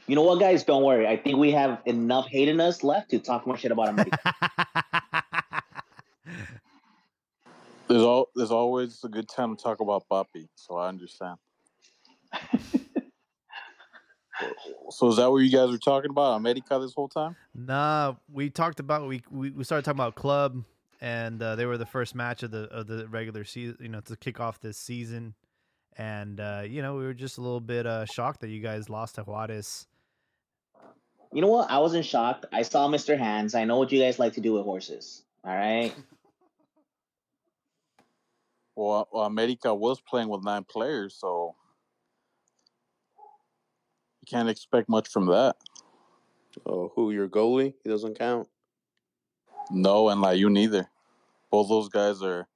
You know what, guys? Don't worry. I think we have enough hate in us left to talk more shit about America. <laughs> There's all there's always a good time to talk about Papi, so I understand. <laughs> so is that what you guys were talking about, America, this whole time? Nah, we talked about we we, we started talking about club, and uh, they were the first match of the of the regular season. You know, to kick off this season, and uh, you know we were just a little bit uh, shocked that you guys lost to Juarez. You know what? I wasn't shocked. I saw Mr. Hands. I know what you guys like to do with horses. All right. <laughs> Well, well, America was playing with nine players, so you can't expect much from that. Oh, who your goalie? He doesn't count. No, and like you neither. Both those guys are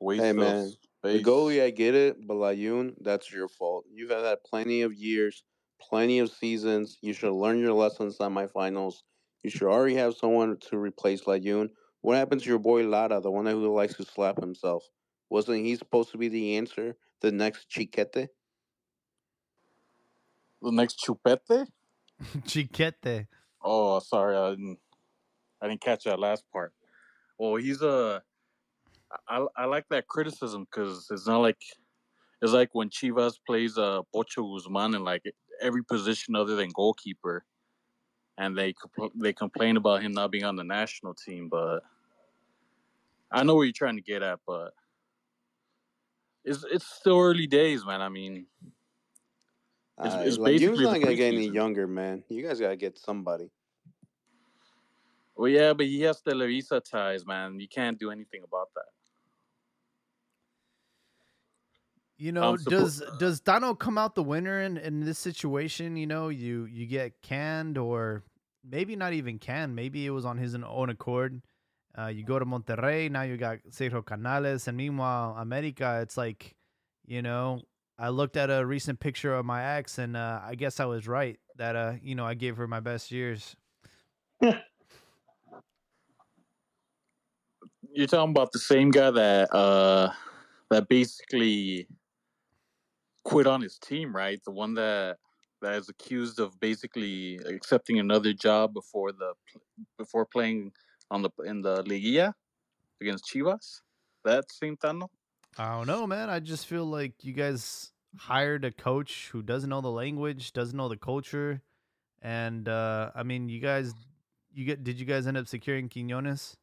waste Hey, man, The goalie, I get it, but Layun, that's your fault. You've had plenty of years, plenty of seasons. You should learn your lessons semifinals. You should already have someone to replace Layun. What happened to your boy Lara, the one who likes to slap himself? Wasn't he supposed to be the answer? The next Chiquete? The next Chupete. <laughs> Chiquete. Oh, sorry, I didn't. I didn't catch that last part. Well, he's a. I, I like that criticism because it's not like it's like when Chivas plays uh Pocho Guzman in like every position other than goalkeeper, and they compl- they complain about him not being on the national team. But I know what you're trying to get at, but it's it's still early days, man. I mean, It's- Uh, it's Layun's basically not gonna get any younger, man. You guys gotta get somebody. well, yeah, but he has Televisa ties, man. You can't do anything about that. You know, suppo- does does Tano come out the winner in, in this situation? You know, you you get canned or maybe not even canned. Maybe it was on his own accord. Uh, you go to Monterrey now. You got Sergio Canales, and meanwhile, America. It's like, you know, I looked at a recent picture of my ex, and uh, I guess I was right that uh, you know, I gave her my best years. You're talking about the same guy that uh that basically quit on his team, right? The one that that is accused of basically accepting another job before the before playing on the in the Liguilla against Chivas. That same Tano? I don't know, man. I just feel like you guys hired a coach who doesn't know the language, doesn't know the culture, and uh I mean, you guys, you get did you guys end up securing Quinones?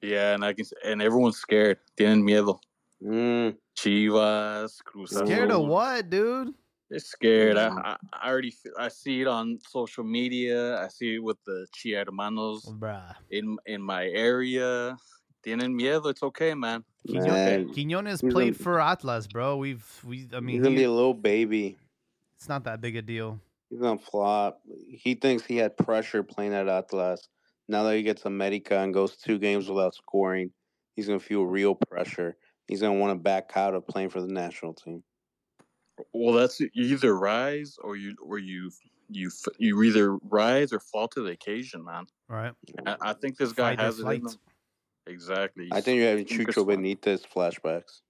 Yeah, and I can and everyone's scared. Tienen miedo. Mm, Chivas, Cruz Scared of what, dude? They're scared. I, I I already f- I see it on social media. I see it with the Chia hermanos Bruh. in in my area. Tienen miedo. It's okay, man. Quino- man, eh, Quinones played gonna- for Atlas, bro. We've we I mean, he's mean, gonna be a little baby. it's not that big a deal. He's gonna flop. He thinks he had pressure playing at Atlas. Now that he gets America and goes two games without scoring, he's gonna feel real pressure. He's gonna want to back out of playing for the national team. Well, that's either rise or you or you you you either rise or fall to the occasion, man. All right. I, I think this guy Fight has it in flight. Him. Exactly. I think you're having Super Chucho. Benitez flashbacks.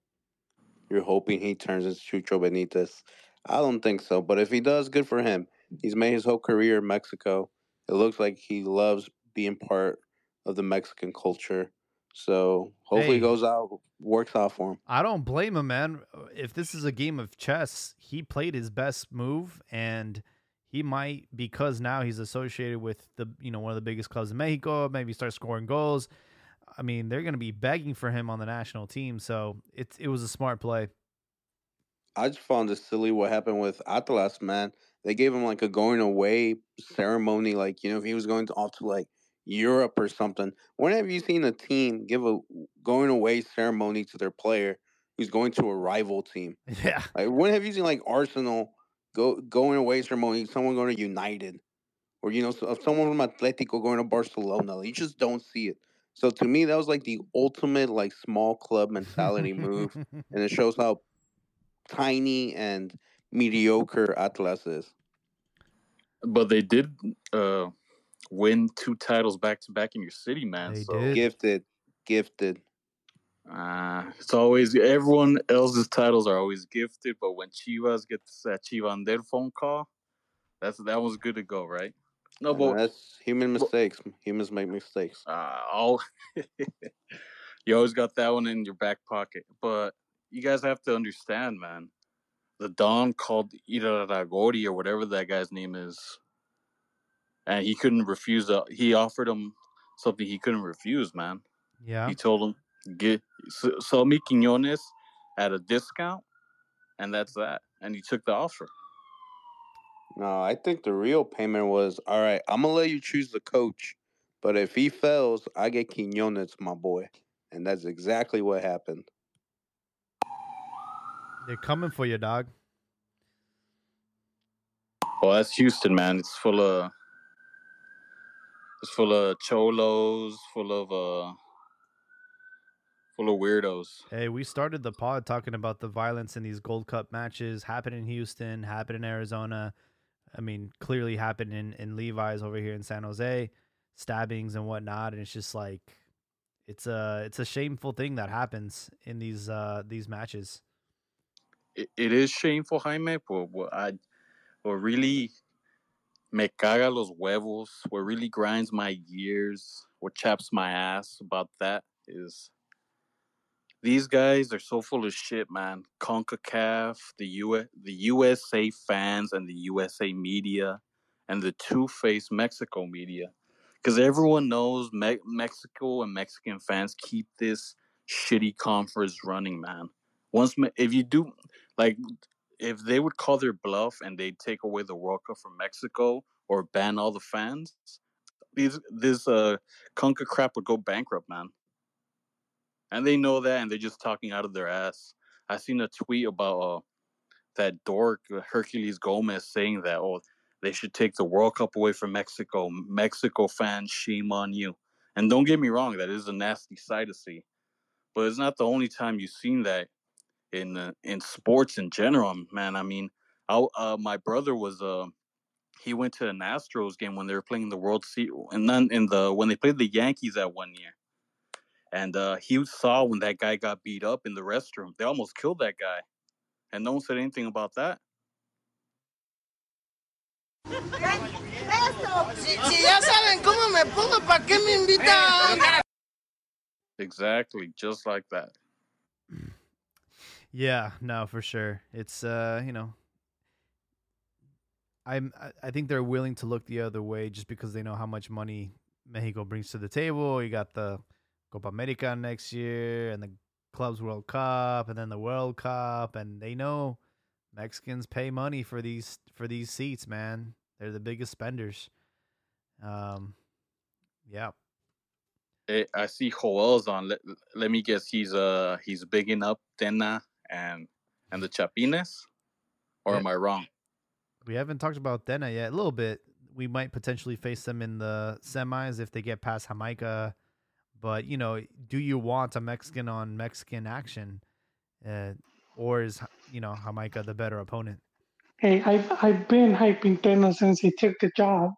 You're hoping he turns into Chucho Benitez. I don't think so, but if he does, good for him. He's made his whole career in Mexico. It looks like he loves being part of the Mexican culture. So hopefully, Hey. it goes out, works out for him. I don't blame him, man. If this is a game of chess, he played his best move, and he might because now he's associated with the you know one of the biggest clubs in Mexico. Maybe start scoring goals. I mean, they're going to be begging for him on the national team, so it's it was a smart play. I just found it silly what happened with Atlas, man. They gave him like a going away ceremony, like you know, if he was going to, off to like Europe or something. When have you seen a team give a going away ceremony to their player who's going to a rival team? <laughs> Yeah, Like when have you seen like Arsenal go going away ceremony, someone going to United, or you know, so- someone from Atletico going to Barcelona? You just don't see it. So to me, that was like the ultimate like small club mentality move, and it shows how tiny and mediocre Atlas is. But they did uh, win two titles back to back in your city, man. They so did. Gifted, gifted. uh, it's always everyone else's titles are always gifted, but when Chivas gets that Chivander phone call, that's that was good to go, right? No, Uh, but that's human but- mistakes. Humans make mistakes. uh, all <laughs> you always got that one in your back pocket. But you guys have to understand, man. The Don called Irarragorri or whatever that guy's name is, and he couldn't refuse. A, he offered him something he couldn't refuse, man. yeah. He told him get s- sell me Quinones at a discount, and that's that. And he took the offer. No, I think the real payment was all right. I'm gonna let you choose the coach, but if he fails, I get Quinones, my boy, and that's exactly what happened. They're coming for you, dog. Well, that's Houston, man. It's full of it's full of cholos, full of uh full of weirdos. Hey, we started the pod talking about the violence in these Gold Cup matches. Happened in Houston, happened in Arizona. I mean, clearly happened in, in Levi's over here in San Jose, stabbings and whatnot. And it's just like it's a it's a shameful thing that happens in these uh these matches. It, it is shameful, Jaime, but what I what really me caga los huevos, what really grinds my gears, what chaps my ass about that is these guys are so full of shit, man. CONCACAF, the U the USA fans and the USA media and the two-faced Mexico media. Because everyone knows Me- Mexico and Mexican fans keep this shitty conference running, man. Once if you do like if they would call their bluff and they take away the World Cup from Mexico or ban all the fans, these this uh Conca crap would go bankrupt, man. And they know that, and they're just talking out of their ass. I seen a tweet about uh, that dork uh, Herculez Gomez saying that oh they should take the World Cup away from Mexico. Mexico fans, shame on you. And don't get me wrong, that is a nasty sight to see. But it's not the only time you've seen that in uh, in sports in general, man. I mean, I, uh, my brother was uh, he went to an Astros game when they were playing the World Series, and then in the when they played the Yankees that one year, and uh, he saw when that guy got beat up in the restroom. They almost killed that guy, and no one said anything about that. Exactly, just like that. Yeah, no, for sure. It's uh, you know, I'm I think they're willing to look the other way just because they know how much money Mexico brings to the table. You got the Copa America next year and the Clubs World Cup and then the World Cup and they know Mexicans pay money for these for these seats, man. They're the biggest spenders. Um yeah. Eh, I see Joel's on. Let, let me guess, he's uh he's bigging up Tena and and the Chapines, or Yeah. am I wrong? We haven't talked about Tena yet. A little bit. We might potentially face them in the semis if they get past Jamaica. But you know, do you want a Mexican on Mexican action, uh, or is you know Jamaica the better opponent? Hey, I've, I've been hyping Tena since he took the job.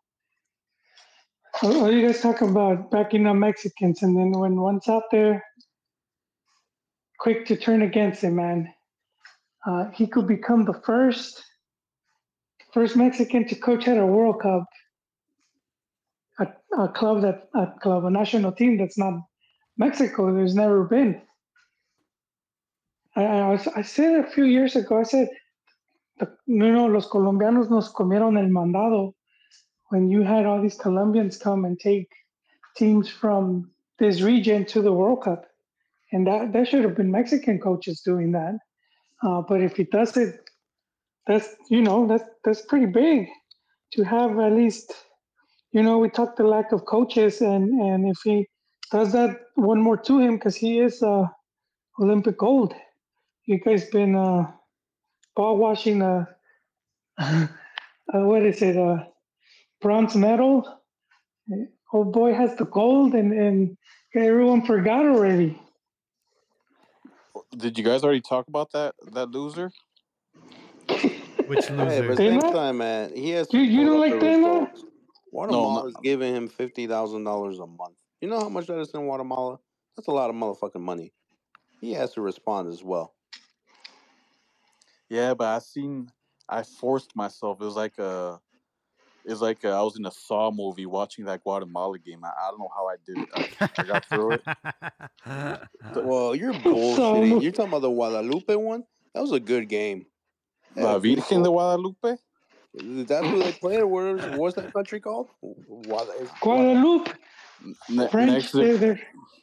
All all you guys talk about backing up Mexicans, and then when one's out there, quick to turn against him, man. Uh, he could become the first first Mexican to coach at a World Cup, a, a club that a club, a national team that's not Mexico. There's never been. I, I, I said a few years ago. I said no, no, los colombianos nos comieron el mandado when you had all these Colombians come and take teams from this region to the World Cup. And that, that should have been Mexican coaches doing that. Uh, but if he does it, that's, you know, that's, that's pretty big to have at least, you know, we talked the lack of coaches and, and if he does that one more to him, because he is uh, Olympic gold. You guys been uh, ball washing uh, <laughs> uh what is it uh bronze medal Oh boy has the gold and and everyone forgot already Did you guys already talk about that that loser? Which loser? Hey, but same Tena? time, man, he has. You- you don't like the Tena? results. Guatemala No, is giving him fifty thousand dollars a month. You know how much that is in Guatemala? That's a lot of motherfucking money. He has to respond as well. Yeah, but I seen. I forced myself. It was like a. It's like uh, I was in a Saw movie watching that Guatemala game. I, I don't know how I did it. I, I got through it. <laughs> Well, you're So- bullshitting. You're talking about the Guadalupe one? That was a good game. La Yeah, Virgen de Guadalupe. That's who they played. Where was that country called? Guada- guadalupe Ne- french next, they're, they're, they're,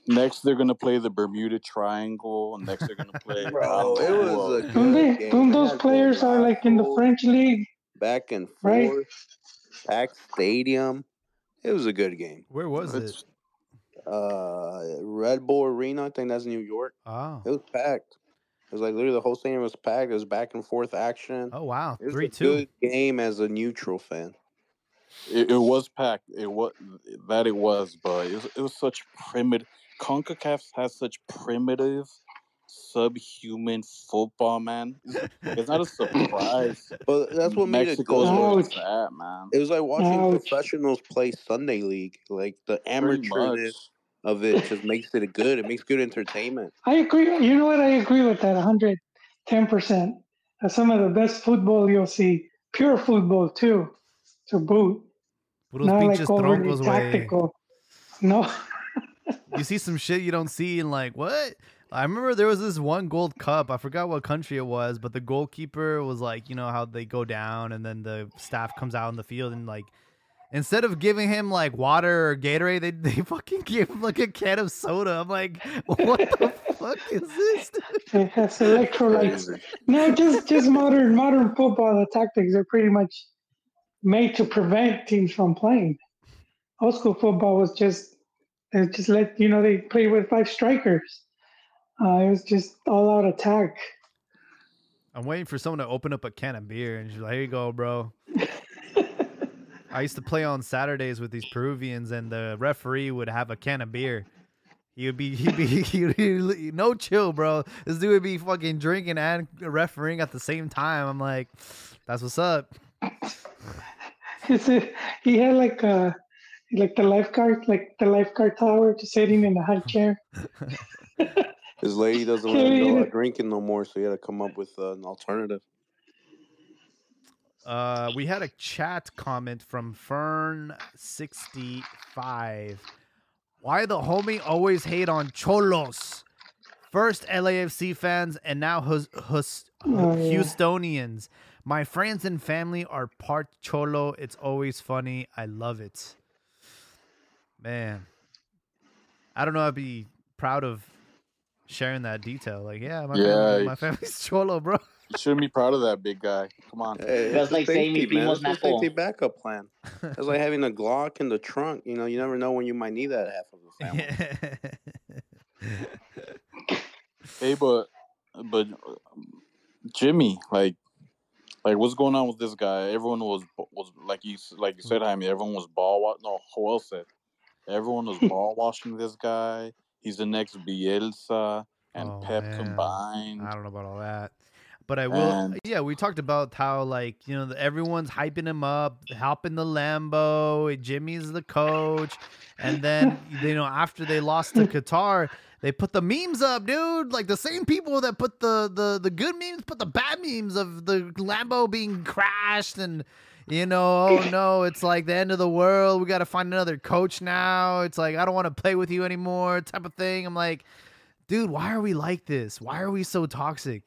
next they're gonna play the Bermuda Triangle. and Next they're gonna play. <laughs> Bro, it was a don't, they, good game. don't those players are like in the french league back and forth, Right. packed stadium. It was a good game. Where was it? Uh, Red Bull Arena. I think that's New York. Oh. It was packed. It was like literally the whole stadium was packed. It was back and forth action. Oh wow. It was Three a two. good game as a neutral fan. It, it was packed. It was that it was, but it was, it was such primitive. Concacaf has such primitive, subhuman football, man. It's, it's not a surprise. <laughs> But that's what made it Mexico's good. where it's at, man. It was like watching Ouch. professionals play Sunday league. Like the Pretty amateurness of it just makes it good. It makes good entertainment. I agree. You know what? I agree with that 110%. That's some of the best football you'll see. Pure football, too, to boot. Puros Not like overly troncos, güey. tactical. No. You see some shit you don't see and like what? I remember there was this one Gold Cup. I forgot what country it was, but the goalkeeper was like, you know how they go down and then the staff comes out on the field and like instead of giving him like water or Gatorade, they, they fucking gave him like a can of soda. I'm like, what the fuck is this? dude? <laughs> It has electrolytes. No, just just modern modern football. The tactics are pretty much made to prevent teams from playing. Old school football was just they just let you know they play with five strikers. Uh, it was just all out attack. I'm waiting for someone to open up a can of beer and she's like, here you go, bro. I used to play on Saturdays with these Peruvians, and the referee would have a can of beer. He would be, <laughs> he'd be, he'd be no chill, bro. This dude would be fucking drinking and refereeing at the same time. I'm like, that's what's up. <laughs> He had like a like the lifeguard, like the lifeguard tower, just sitting in a high chair. <laughs> His lady doesn't want him go out drinking no more, so he had to come up with uh, an alternative. Uh, we had a chat comment from Fern65. Why the homie always hate on Cholos? First LAFC fans and now Hus- Hus- Oh. Houstonians. My friends and family are part Cholo. It's always funny. I love it. Man. I don't know. I'd be proud of sharing that detail. Like, yeah, my, Yeah, family, my family's <laughs> Cholo, bro. You shouldn't be proud of that big guy. Come on. Hey, That's it's a like saying mi safety, man. primo's It's a safety backup plan. It's like having a Glock in the trunk. You know, you never know when you might need that half of the family. <laughs> Hey, but but Jimmy, like, like what's going on with this guy? Everyone was was like you s- like you said, Jaime. Everyone was ball wa- No, Joel said everyone was ball <laughs> washing this guy. He's the next Bielsa and Oh, Pep man. combined. I don't know about all that. But I will. And- yeah, we talked about how like you know everyone's hyping him up, helping the Lambo. Jimmy's the coach, and then <laughs> you know after they lost to Qatar, they put the memes up, dude. Like the same people that put the the the good memes put the bad memes of the Lambo being crashed and. You know, oh no, it's like the end of the world. We got to find another coach now. It's like I don't want to play with you anymore, type of thing. I'm like, dude, why are we like this? Why are we so toxic?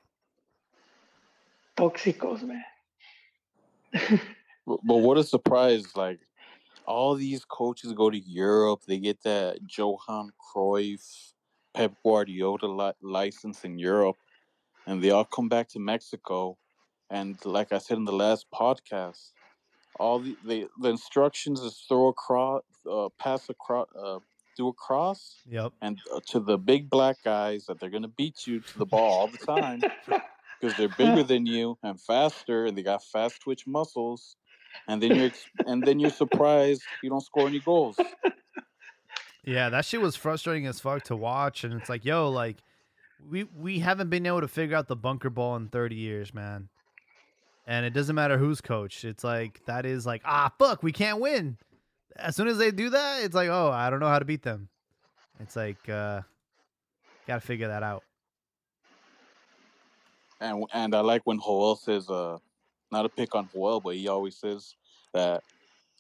Toxicos, man. But, but what a surprise! Like all these coaches go to Europe, they get that Johan Cruyff, Pep Guardiola li- license in Europe, and they all come back to Mexico. And like I said in the last podcast, all the the, the instructions is throw across, uh, pass across, uh, do a cross, Yep. and uh, to the big black guys that they're gonna beat you to the ball all the time <laughs> because they're bigger <laughs> than you and faster, and they got fast twitch muscles. And then you're and then you're surprised you don't score any goals. Yeah, that shit was frustrating as fuck to watch, and it's like, yo, like, we we haven't been able to figure out the bunker ball in thirty years, man. And it doesn't matter who's coach. It's like that is like, ah, fuck, we can't win. As soon as they do that, it's like, oh, I don't know how to beat them. It's like, uh, gotta figure that out. And and I like when Joel says, uh, not a pick on Joel, but he always says that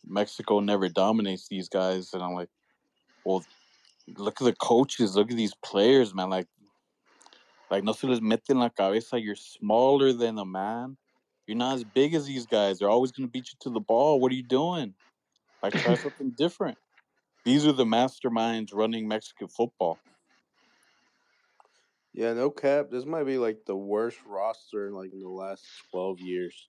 Mexico never dominates these guys, and I'm like, well, look at the coaches, look at these players, man. Like, like no se les mete en la cabeza. You're smaller than a man. You're not as big as these guys. They're always gonna beat you to the ball. What are you doing? Like, try <laughs> something different. These are the masterminds running Mexican football. Yeah, no cap. This might be like the worst roster in like in the last twelve years.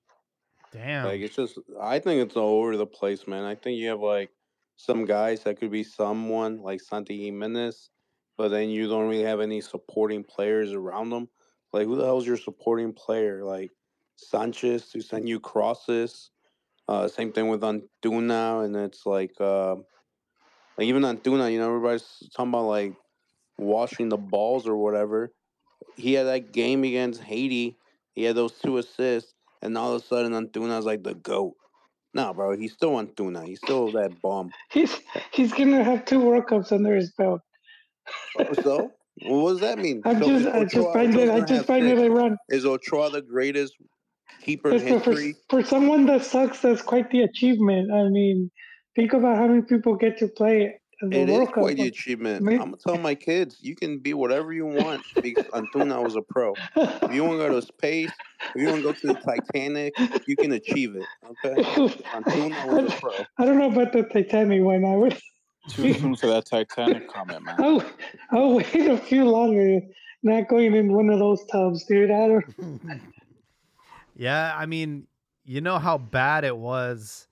Damn. Like it's just, I think it's all over the place, man. I think you have like some guys that could be someone like Santi Jimenez, but then you don't really have any supporting players around them. Like who the hell's your supporting player? Like Sanchez who send you crosses. Uh, same thing with Antuna, and it's like, uh, like even Antuna, you know, everybody's talking about like washing the balls or whatever. He had that game against Haiti. He had those two assists, and all of a sudden Antuna's like the goat. Nah, bro, he's still Antuna. He's still that bum. He's he's gonna have two World Cups under his belt. Oh, so, what does that mean? I So just is I just find it I just find it six? ironic. Is Ochoa the greatest keeper in but for, for someone that sucks, that's quite the achievement. I mean, think about how many people get to play It is quite the achievement. May- I'm gonna tell my kids, you can be whatever you want because Antuna was a pro. If you want to go to space, if you want to go to the Titanic, you can achieve it. Okay, Antuna <laughs> was a pro. I don't know about the Titanic one. I would. Too soon for that Titanic comment, man. I'll, I'll wait a few longer. Not going in one of those tubs, dude. I don't. <laughs> yeah, I mean, you know how bad it was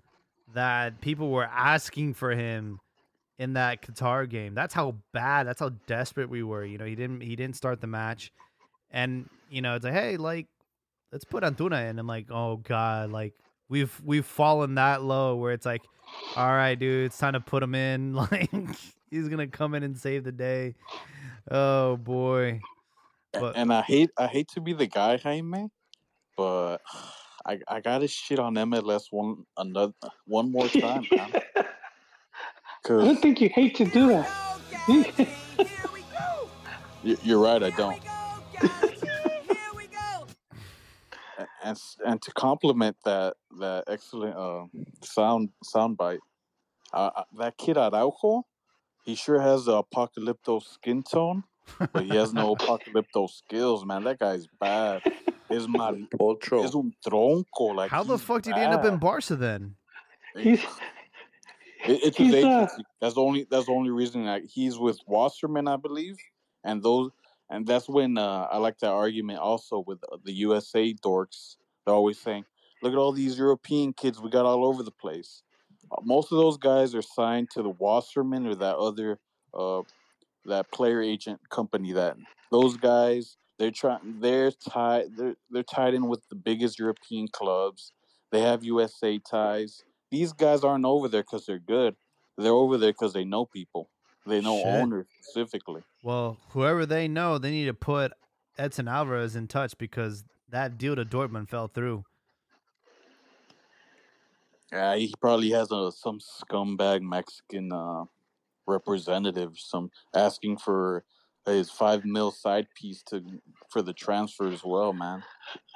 that people were asking for him in that Qatar game. That's how bad. That's how desperate we were. You know, he didn't he didn't start the match, and you know it's like, hey, like let's put Antuna in. And I'm like, oh god, like we've we've fallen that low where it's like, all right, dude, it's time to put him in. <laughs> Like he's gonna come in and save the day. Oh boy. But And I hate I hate to be the guy, Jaime, but <sighs> I I gotta shit on MLS one another one more time, <laughs> man. I don't think you hate to do that. you're right, I don't. <laughs> And and to complement that that excellent uh, sound sound bite, uh, uh, that kid Araujo, he sure has the apocalypto skin tone, but he has no <laughs> apocalypto skills, man. That guy's bad. Is <laughs> mar- Potro. is un tronco. Like how the he's fuck did he end up in bad. Barca then? He's, It, it's his uh, agency. That's the only. That's the only reason that he's with Wasserman, I believe, and those. And that's when uh, I like that argument also with uh, the USA dorks. They're always saying, "Look at all these European kids we got all over the place." Uh, most of those guys are signed to the Wasserman or that other, uh, that player agent company. That those guys they're trying. They're tied. They're they're tied in with the biggest European clubs. They have USA ties these guys aren't over there because they're good. They're over there because they know people. They know Shit. owners specifically. Well, whoever they know, they need to put Edson Alvarez in touch because that deal to Dortmund fell through. Yeah, he probably has a, some scumbag Mexican uh, representative, some asking for his five mil side piece to for the transfer as well, man.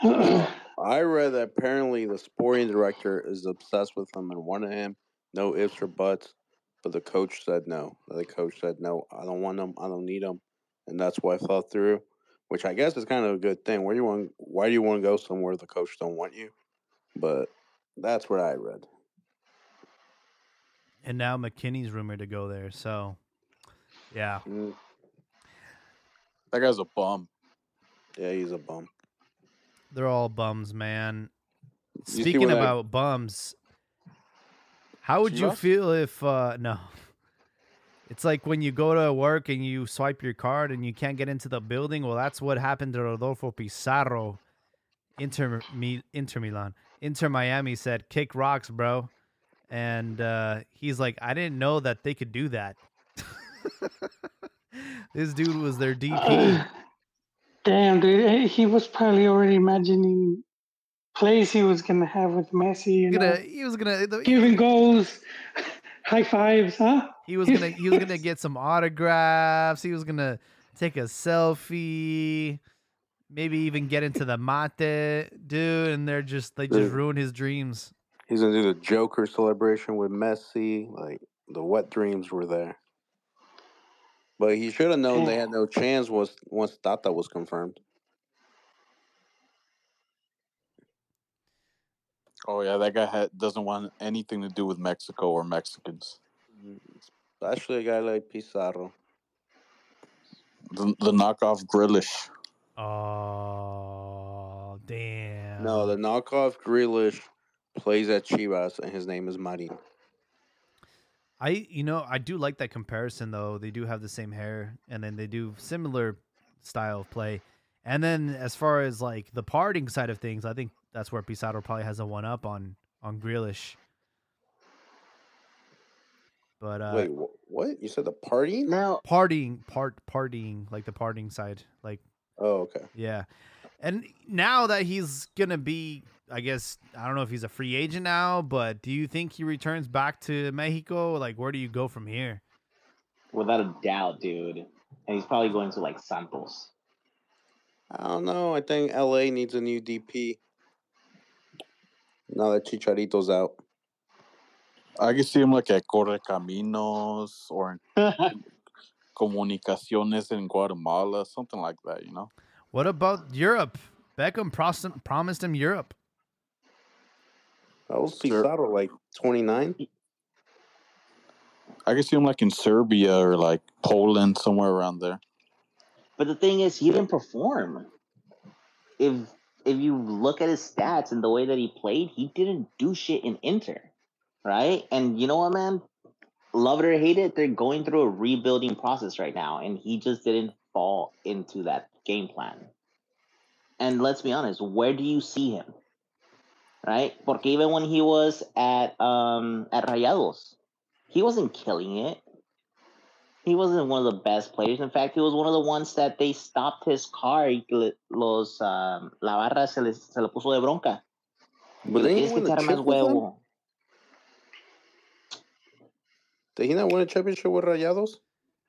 <clears throat> I read that apparently the sporting director is obsessed with him and wanted him. No ifs or buts. But the coach said no. The coach said no. I don't want him. I don't need him, and that's why I fell through. Which I guess is kind of a good thing. Where do you want? Why do you want to go somewhere the coach don't want you? But that's what I read. And now McKennie's rumored to go there. So, yeah. Mm, That guy's a bum. yeah, he's a bum. They're all bums, man. You Speaking when I- about bums, how would you feel if uh <laughs> no? It's like when you go to work and you swipe your card and you can't get into the building. Well, that's what happened to Rodolfo Pizarro. Inter Mi- Inter Milan, Inter Miami said, "Kick rocks, bro," and uh, he's like, "I didn't know that they could do that." <laughs> this dude was their DP. <clears throat> Damn, dude. He was probably already imagining plays he was gonna have with Messi. You gonna, he was gonna, the- giving goals, <laughs> high fives, huh? He was gonna he was gonna <laughs> get some autographs. He was gonna take a selfie, maybe even get into the mate, dude. And they're just they just Dude. ruin his dreams. He's gonna do the Joker celebration with Messi. Like the wet dreams were there. But he should have known they had no chance once once Tata was confirmed. Oh yeah, that guy ha- doesn't want anything to do with Mexico or Mexicans. Mm, especially a guy like Pizarro. The, the knockoff Grealish. Oh damn! No, the knockoff Grealish plays at Chivas, and his name is Marin. I you know I do like that comparison though. They do have the same hair, and then they do similar style of play. And then as far as like the parting side of things, I think that's where Pizarro probably has a one up on on Grealish. But uh Wait, wh- what? You said the party? Now, partying part partying like the partying side like Oh, okay. yeah and now that he's gonna be i guess i don't know if he's a free agent now but do you think he returns back to mexico like where do you go from here without a doubt, dude. And he's probably going to like Santos. I don't know. I think LA needs a new DP. Now that Chicharito's out. I can see him like at Corre Caminos or <laughs> Comunicaciones in Guatemala, something like that, you know? what about europe beckham pros- promised him europe That was Sure. Pizarro, like 29. I can see him like in Serbia or like Poland, somewhere around there. But the thing is, he didn't perform. If if you look at his stats and the way that he played, he didn't do shit in Inter, right? And you know what, man? Love it or hate it, they're going through a rebuilding process right now, and he just didn't fall into that game plan. And let's be honest, where do you see him? Right? Porque even when he was at um at Rayados, he wasn't killing it he wasn't one of the best players. In fact, he was one of the ones that they stopped his car y que le- los um, la barra se le, se le puso de bronca. But they didn't win the echar más chip with them? huevo. Did he not win a championship with Rayados?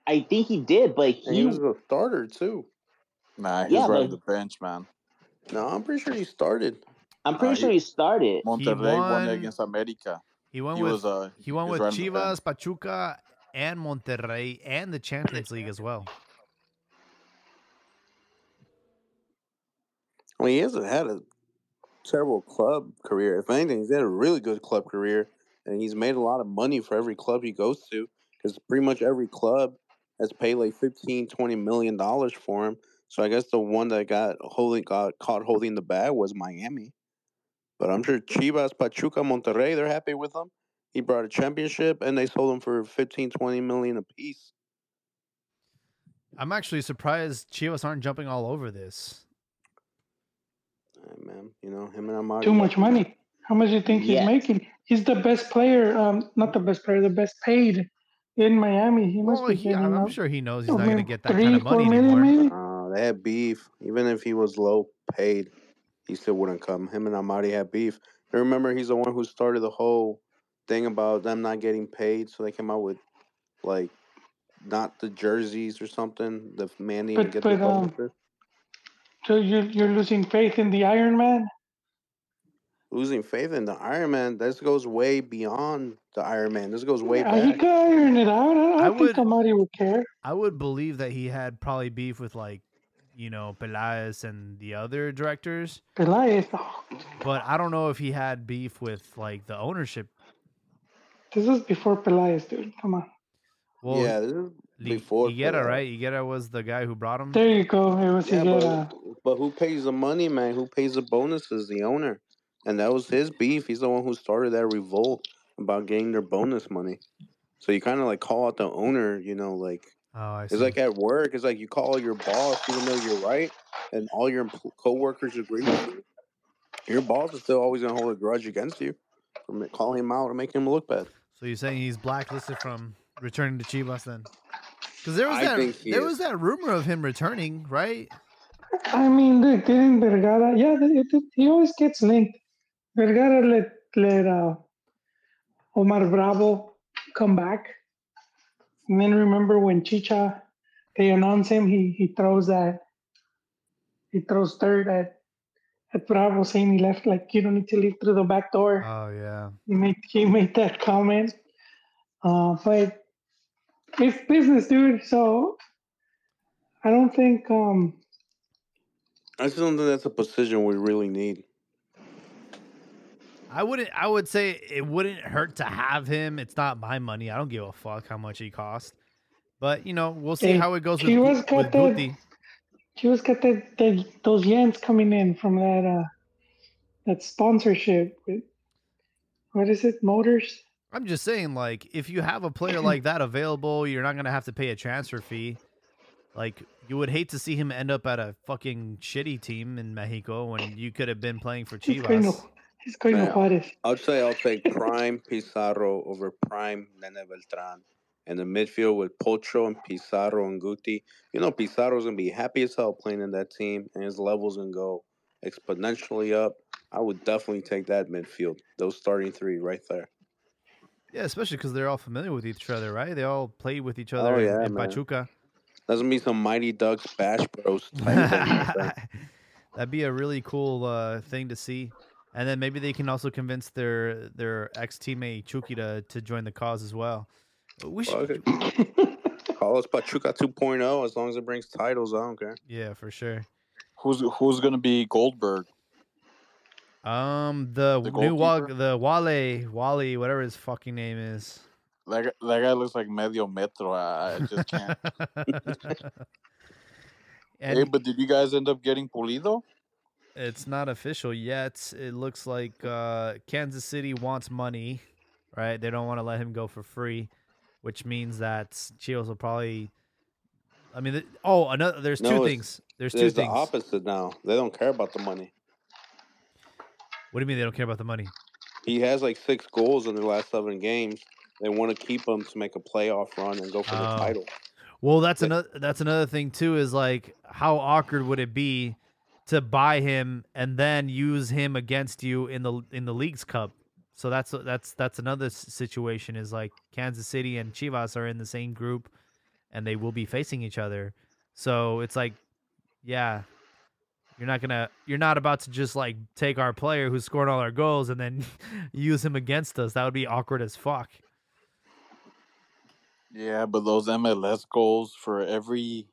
I think he did, but he he was a starter, too. Nah, he's Yeah, right but- on the bench, man. No, I'm pretty sure he started. I'm pretty Uh, sure he- he started. Monterrey won, won- against America. he won He with was uh he went was with right on chivas pachuca and monterrey and the champions league as well I mean, he hasn't had a terrible club career. If anything, he's had a really good club career, and he's made a lot of money for every club he goes to. Because pretty much every club has paid like 15, 20 million dollars for him. So I guess the one that got holding got caught holding the bag was Miami. But I'm sure Chivas, Pachuca, Monterrey, they're happy with him. He brought a championship, and they sold him for 15, 20 million apiece. i'm actually surprised chivas aren't jumping all over this Hey, man, you know him and Amaury. Too much money. How much do you think he's making? He's the best player. Um, not the best player, the best paid in Miami. He must well, be he. I'm, I'm sure he knows he's I not going to get that three, kind of money anymore maybe? Uh, they had beef. Even if he was low paid, he still wouldn't come. Him and Amaury had beef. I remember he's the one who started the whole thing about them not getting paid, so they came out with like not the jerseys or something. The man didn't But- get but, the um. So you're you're losing faith in the Iron Man. Losing faith in the Iron Man. This goes way beyond the Iron Man. This goes way Yeah, he back. could iron it out. I, I, I think would- Amaury would care. I would believe that he had probably beef with like, you know, Pelaez and the other directors, Pelaez, but I don't know if he had beef with like the ownership. this is before Pelaez, dude. Come on. Well, yeah, this is before Higuera, Pelaez. right? Higuera was the guy who brought him. There you go. It was Yeah, Higuera. but, but who pays the money, man? Who pays the bonuses? The owner. And that was his beef. He's the one who started that revolt about getting their bonus money. So you kind of like call out the owner, you know, like Oh, I see. it's like at work. It's like you call your boss, even though you're right, and all your empl- coworkers agree with you. Your boss is still always gonna hold a grudge against you for calling him out and making him look bad. so you're saying he's blacklisted from returning to Chivas then? Because there was I that think there is. was that rumor of him returning, right? I mean, look, didn't Vergara? Yeah, it, it, he always gets linked. Vergara let let uh, Omar Bravo come back, and then remember when Chicha they announce him, he he throws that he throws dirt at at Bravo, saying he left like you don't need to leave through the back door. Oh yeah. he made he made that comment. Uh, but it's business, dude. So I don't think um I just don't think that's a position we really need. I wouldn't. I would say it wouldn't hurt to have him. It's not my money. I don't give a fuck how much he cost. But you know, we'll see Hey, how it goes with, he Gu- was with got that- Guti. Was got that, that those yens coming in from that uh that sponsorship with what is it, Motors? I'm just saying, like, if you have a player like that available, you're not gonna have to pay a transfer fee. Like, you would hate to see him end up at a fucking shitty team in Mexico when you could have been playing for He's going to, Chivas. He's going to Juarez. I'd say I'll take Prime Pizarro over Prime Nene Beltran. And the midfield with Pocho and Pizarro and Guti. You know, Pizarro's going to be happy as hell playing in that team, and his level's going to go exponentially up. I would definitely take that midfield, those starting three right there. Yeah, especially because they're all familiar with each other, right? They all played with each other Oh, in, yeah, in man. Pachuca. Doesn't be some Mighty Ducks Bash Bros <laughs> type. That'd be a really cool uh, thing to see. And then maybe they can also convince their their ex teammate Chucky to, to join the cause as well. We should, Fuck. <laughs> Call us Pachuca 2.0 as long as it brings titles. I don't care. yeah, for sure. Who's who's gonna be Goldberg? Um, the, The new Wa- the Wale Wally, whatever his fucking name is. That guy, that guy looks like medio metro. I, I just can't. <laughs> <laughs> and hey, but did you guys end up getting Pulido? It's not official yet. It looks like uh, Kansas City wants money, right? They don't want to let him go for free, which means that Chivas will probably. I mean, th- oh, another. There's No, two things. There's two There's the things. opposite now. They don't care about the money. What do you mean they don't care about the money? He has like six goals in the last seven games. They want to keep him to make a playoff run and go for the Oh. title. Well, that's another. That's another thing too. Is like, how awkward would it be to buy him and then use him against you in the in the Leagues Cup? So that's that's that's another situation. Is like Kansas City and Chivas are in the same group, and they will be facing each other. So it's like, yeah, you're not gonna, you're not about to just like take our player who scored all our goals and then <laughs> use him against us. That would be awkward as fuck. Yeah, but those MLS goals for every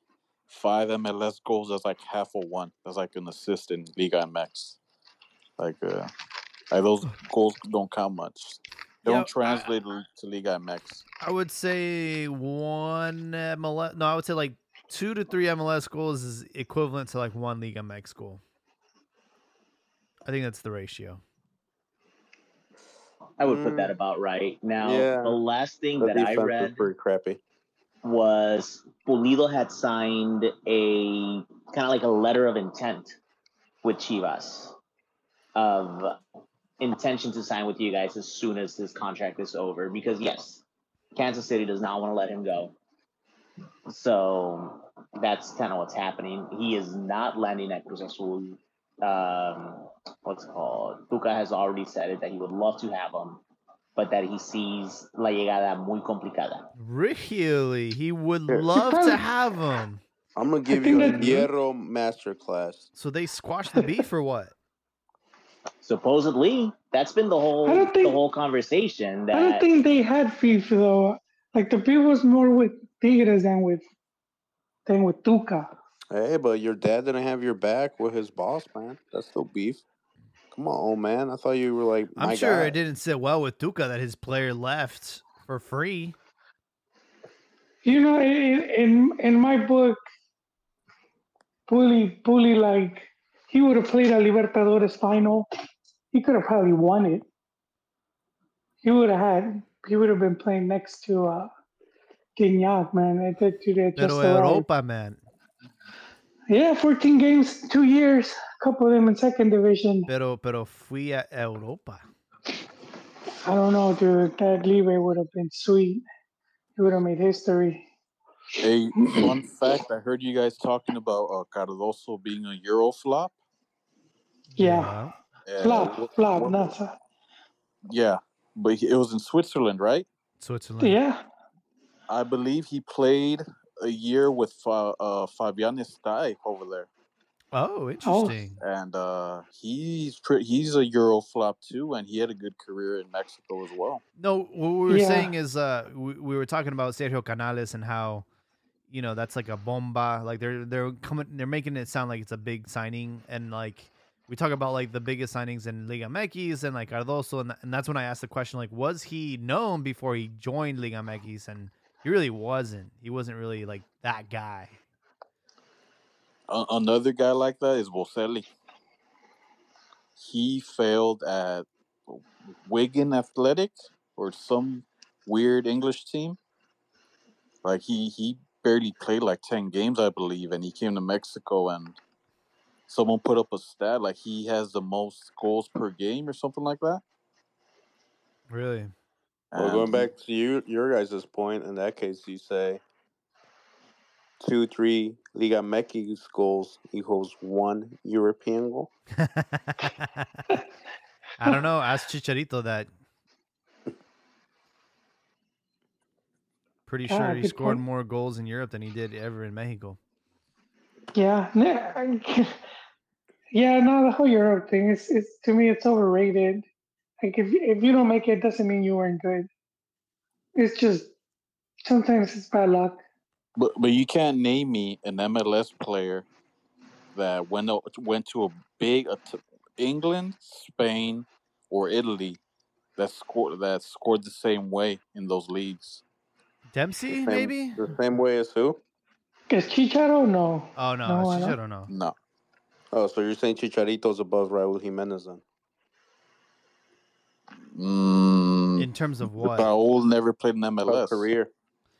five MLS goals, that's like half a one. That's like an assist in Liga MX. Like, uh, like those goals don't count much. They don't translate to to Liga MX. I would say one MLS. No, I would say like two to three MLS goals is equivalent to like one Liga MX goal. I think that's the ratio. I would put Mm. that about right. Now, Yeah. the last thing The that I read pretty crappy. Was Pulido had signed a kind of like a letter of intent with Chivas of intention to sign with you guys as soon as his contract is over. Because yes, Kansas City does not want to let him go. So that's kind of what's happening. He is not landing at Cruz Azul. Um, what's called? Tuca has already said it that he would love to have him, but that he sees la llegada muy complicada. Really, he would love to have him. I'm gonna give you a Hierro masterclass. So they squashed the beef or what? <laughs> supposedly that's been the whole I don't think- the whole conversation I don't think they had beef though. Like the beef was more with Tigres than with than with Tuca. Hey, but your dad didn't have your back with his boss, man. That's still beef. Come on, man. I thought you were like my I'm sure guy. it didn't sit well with Tuca that his player left for free. You know, in in, in my book, Bully Bully like he would have played a Libertadores final. He could have probably won it. He would have had. He would have been playing next to uh, Gignac, man. I think to just Pero arrived. Europa, man. Yeah, 14 games, two years. A couple of them in second division. Pero pero fui a Europa. I don't know, dude. That Libre would have been sweet. He would have made history. Hey, fun fact: I heard you guys talking about uh, Cardozo being a Euro flop. Yeah, And flop, what- flop, what- not flop. Yeah, but he, it was in Switzerland, right? Switzerland. Yeah, I believe he played a year with Fa- uh, Fabian Estay over there, Oh, interesting. and uh, he's pre- he's a Euro flop too, and he had a good career in Mexico as well. No, what we were Yeah. saying is uh we, we were talking about Sergio Canales and how you know that's like a bomba. Like they're they're coming they're making it sound like it's a big signing and like we talk about like the biggest signings in Liga MX and like Cardozo and, and that's when I asked the question like was he known before he joined Liga MX and he really wasn't. He wasn't really like that guy. A- another guy like that is Boselli. He failed at Wigan Athletic or some weird English team. Like he he barely played like ten games, I believe, and he came to Mexico and someone put up a stat like he has the most goals per game or something like that. Really? Well, And going back to you, your guys' point, in that case, you say two, three Liga MX goals equals one European goal. <laughs> I don't know. Ask Chicharito that. Pretty Ah, sure he scored point. more goals in Europe than he did ever in Mexico. Yeah, <laughs> yeah. No, the whole Europe thing is, is to me, it's overrated. Like if if you don't make it, doesn't mean you weren't good. It's just sometimes it's bad luck. But but you can't name me an MLS player that went o- went to a big a t- England, Spain, or Italy that scored that scored the same way in those leagues. Dempsey, Same- maybe? The same way as who? Is Chicharo? No. Oh no, No, I Chicharito, no. No, Oh, so you're saying Chicharito's above Raul Jimenez then? Mm, In terms of what? Raul never played in About MLS. career,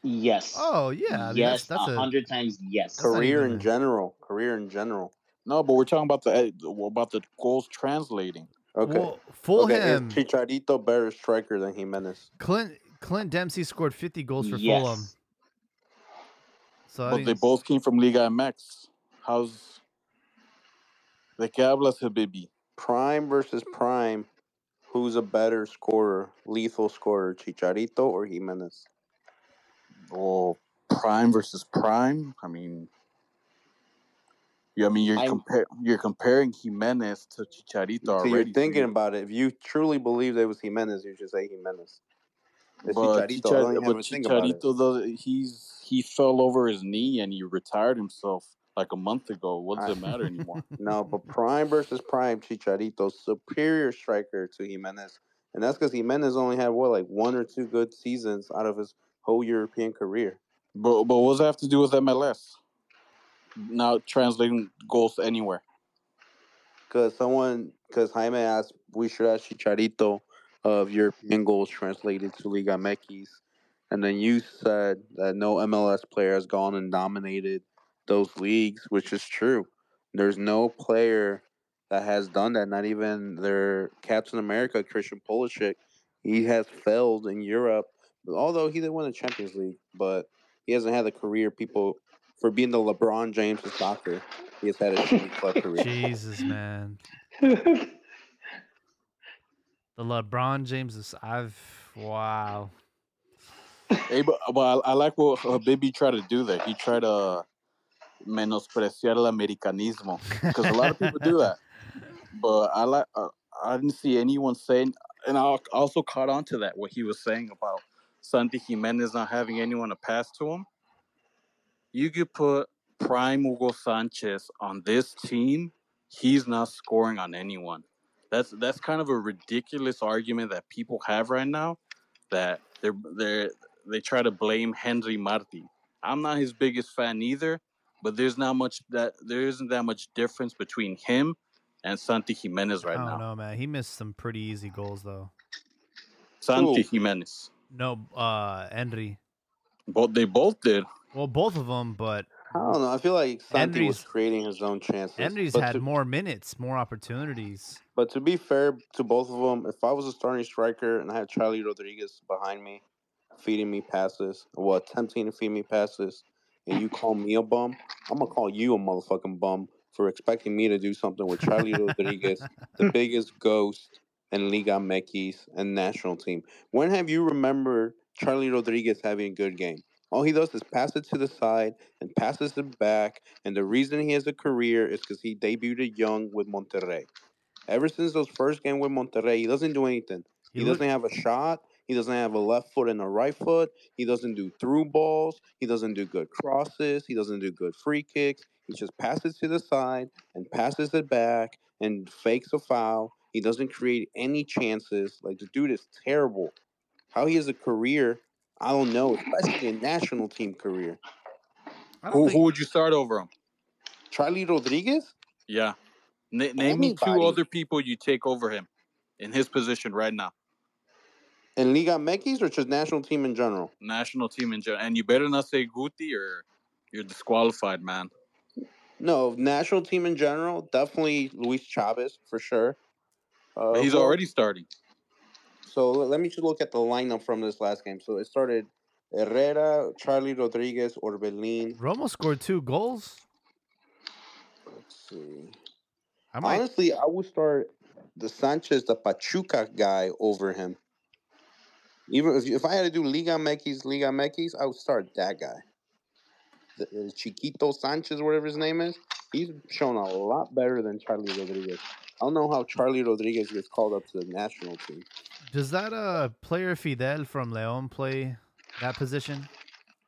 Yes. Oh yeah, yes, that's, that's a a hundred times yes. Career in general, career in general. No, but we're talking about the eh, about the goals translating. Okay. Well, Fulham. Okay, is Chicharito better striker than Jimenez? Clint Clint Dempsey scored 50 goals for yes. Fulham. So I But mean, they both came from Liga MX. How's the qué hablas, Habibi? Prime versus prime. Who's a better scorer, lethal scorer, Chicharito or Jimenez? Well, prime versus prime. I mean, yeah, I mean you're you're comparing Jimenez to Chicharito So already. you're thinking you- about it. If you truly believe it was Jimenez, you should say Jimenez. It's but Chicharito. I Chichar- don't even but have to think about it. Chicharito, though, he's he fell over his knee and he retired himself like a month ago. What does it matter anymore? <laughs> No, but prime versus prime, Chicharito superior striker to Jimenez, and that's because Jimenez only had what like one or two good seasons out of his whole European career. But but what does that have to do with MLS? Now translating goals anywhere. Because someone, because Jaime asked, we should ask Chicharito of European goals translated to Liga MX, and then you said that no MLS player has gone and dominated those leagues, which is true. There's no player that has done that. Not even their Captain America, Christian Pulisic. He has failed in Europe, although he did win the Champions League, but he hasn't had the career people for being the LeBron James of soccer. He has had a shitty club <laughs> career. Jesus, man. <laughs> The LeBron James is I've wow. <laughs> Hey, but, but I, I like what Habibi tried to do there. He tried to menospreciar el americanismo because a lot of people do that. But I like uh, I didn't see anyone saying, and I also caught on to that what he was saying about Santi Jimenez not having anyone to pass to him. You could put prime Hugo Sanchez on this team, he's not scoring on anyone. That's that's kind of a ridiculous argument that people have right now. That they're they're they try to blame Henry Martin. I'm not his biggest fan either, but there's not much that there isn't that much difference between him and Santi Jimenez right now. I now. don't know, man. He missed some pretty easy goals though. Santi Who? Jimenez. No, uh, Henry. Both they both did. Well, both of them, but I don't know. I feel like Santi was creating his own chances. Henry's but had to, more minutes, more opportunities. But to be fair to both of them, if I was a starting striker and I had Charlie Rodriguez behind me, feeding me passes, well, attempting to feed me passes, and you call me a bum, I'm gonna call you a motherfucking bum for expecting me to do something with Charlie Rodriguez, the <laughs> biggest ghost in Liga MX and national team. When have you remembered Charlie Rodriguez having a good game? All he does is pass it to the side and passes it back. And the reason he has a career is because he debuted young with Monterrey. Ever since those first game with Monterrey, he doesn't do anything. He, He doesn't have a shot. He doesn't have a left foot and a right foot. He doesn't do through balls. He doesn't do good crosses. He doesn't do good free kicks. He just passes to the side and passes it back and fakes a foul. He doesn't create any chances. Like the dude is terrible. How he has a career, I don't know, especially a national team career. Who, think- who would you start over him? Charlie Rodriguez? Yeah. Na- name me two other people you take over him in his position right now. In Liga MX or just national team in general? National team in general, and you better not say Guti or you're disqualified, man. No, national team in general. Definitely Luis Chavez for sure. Uh, he's who- already starting. So let me just look at the lineup from this last game. So it started Herrera, Charlie Rodriguez, Orbelin. Romo scored two goals. Let's see. I might. Honestly, I would start the Sanchez, the Pachuca guy over him. Even if, if I had to do Liga MX, Liga MX, I would start that guy. The, the Chiquito Sanchez, whatever his name is. He's shown a lot better than Charlie Rodriguez. I don't know how Charlie Rodriguez gets called up to the national team. Does that uh player Fidel from Leon play that position?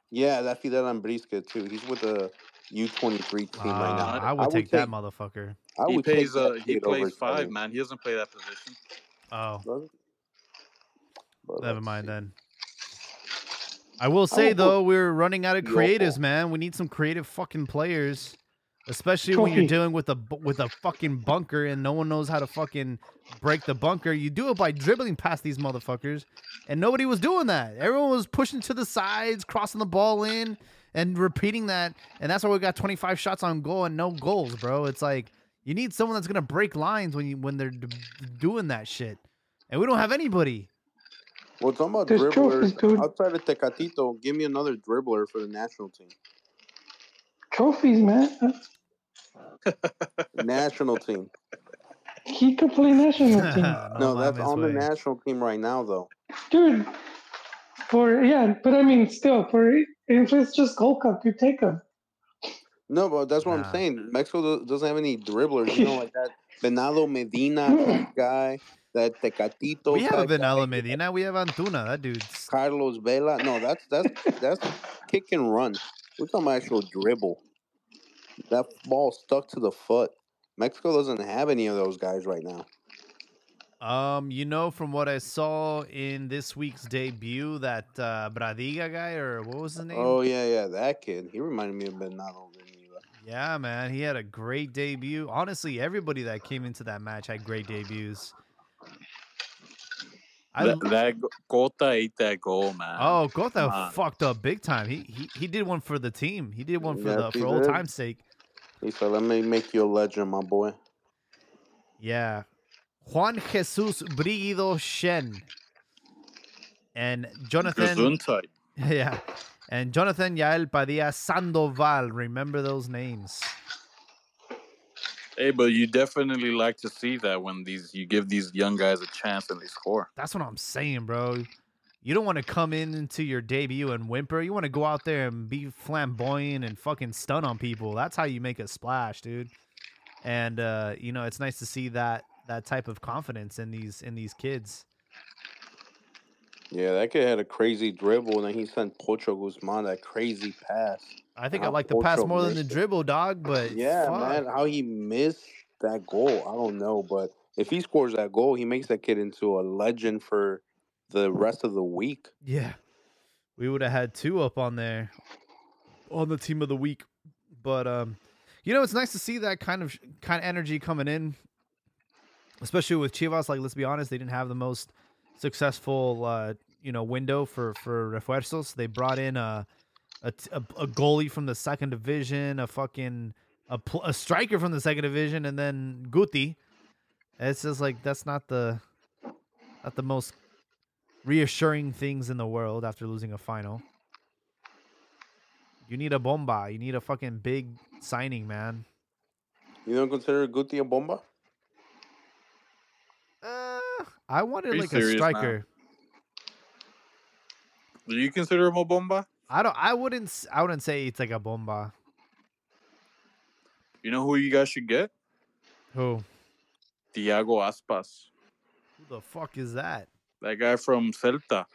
Yeah, that Fidel Ambrisca too. He's with the U twenty three team right now. Uh, I would take that motherfucker. I he would take plays. Uh, he plays five, Charlie. man. He doesn't play that position. Oh, Does it? But never mind see. then. I will say would though, oh, we're running out of Yoho. creatives, man. We need some creative fucking players, especially when you're Trophy. dealing with a with a fucking bunker and no one knows how to fucking break the bunker. You do it by dribbling past these motherfuckers, and nobody was doing that. Everyone was pushing to the sides, crossing the ball in, and repeating that. And that's why we got 25 shots on goal and no goals, bro. It's like you need someone that's gonna break lines when you when they're d- doing that shit, and we don't have anybody. Well, talking about There's dribblers dude. outside of Tecatito, give me another dribbler for the national team. Trophies, man. <laughs> national team. He could play national <laughs> team, No, that's mames, on the national team right now, though. dude. For yeah, but I mean, still, for if it's just Gold Cup, you take him. No, but that's what Nah. I'm saying. Mexico doesn't have any dribblers, you know, <laughs> like that Benalo Medina guy, that Tecatito. We have guy, Medina. We have Antuna. That dude's Carlos Vela. No, that's that's that's kick and run. We're talking actual dribble. That ball stuck to the foot. Mexico doesn't have any of those guys right now. Um, you know, from what I saw in this week's debut, that uh, Bradiga guy, or what was his name? Oh yeah, yeah, that kid. He reminded me of Medina. Yeah, man, he had a great debut. Honestly, everybody that came into that match had great debuts. I, that, that go- Cota ate that goal, man. oh, Cota come fucked up big time. He, he he did one for the team. He did one for Yes, the for old time's sake. He said, "Let me make you a legend, my boy." Yeah. Juan Jesus Brigido Shen. And Jonathan Gesundheit. <laughs> Yeah. And Jonathan Yael Padilla Sandoval. Remember those names. Hey, but you definitely like to see that when these you give these young guys a chance and they score. That's what I'm saying, bro. You don't want to come in into your debut and whimper. You want to go out there and be flamboyant and fucking stun on people. That's how you make a splash, dude. And uh, you know, it's nice to see that that type of confidence in these in these kids. Yeah, that kid had a crazy dribble, and then he sent Pocho Guzman that crazy pass. I think I like the pass more than the dribble, dog. But Yeah, fuck. man, how he missed that goal, I don't know. But if he scores that goal, he makes that kid into a legend for the rest of the week. Yeah. We would have had two up on there on the team of the week. But um you know, it's nice to see that kind of kind of energy coming in. Especially with Chivas, like let's be honest, they didn't have the most successful uh, you know, window for for refuerzos. They brought in a a, t- a a goalie from the second division, a fucking a, pl- a striker from the second division and then Guti. It's just like that's not the not the most reassuring things in the world after losing a final. You need a bomba. You need a fucking big signing, man. You don't consider Guti a bomba? Uh, I wanted Are like a serious now? striker. Do you consider him a bomba? I don't. I wouldn't. s- I wouldn't say it's like a bomba. You know who you guys should get? Who? Iago Aspas. Who the fuck is that? That guy from Celta.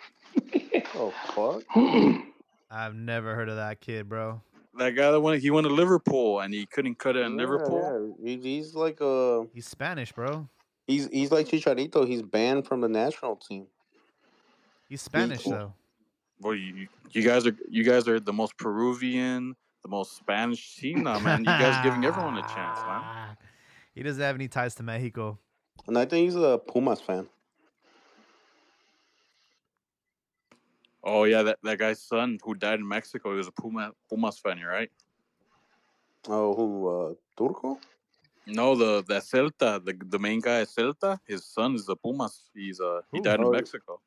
Oh fuck! <clears throat> I've never heard of that kid, bro. That guy that went he went to Liverpool and he couldn't cut it in Yeah, Liverpool. yeah. He's like a He's Spanish, bro. he's he's like Chicharito. He's banned from the national team. He's Spanish cool. though. Boy, you, you guys are you guys are the most Peruvian, the most Spanish team now, man. You guys giving everyone a chance, man. <laughs> He doesn't have any ties to Mexico. And I think he's a Pumas fan. Oh yeah, that, that guy's son who died in Mexico. He was a Puma Pumas fan, right? Oh, who? Uh, Turco? No, the that Celta, the the main guy at Celta, his son is a Pumas. He's uh he Ooh. died Oh. in Mexico.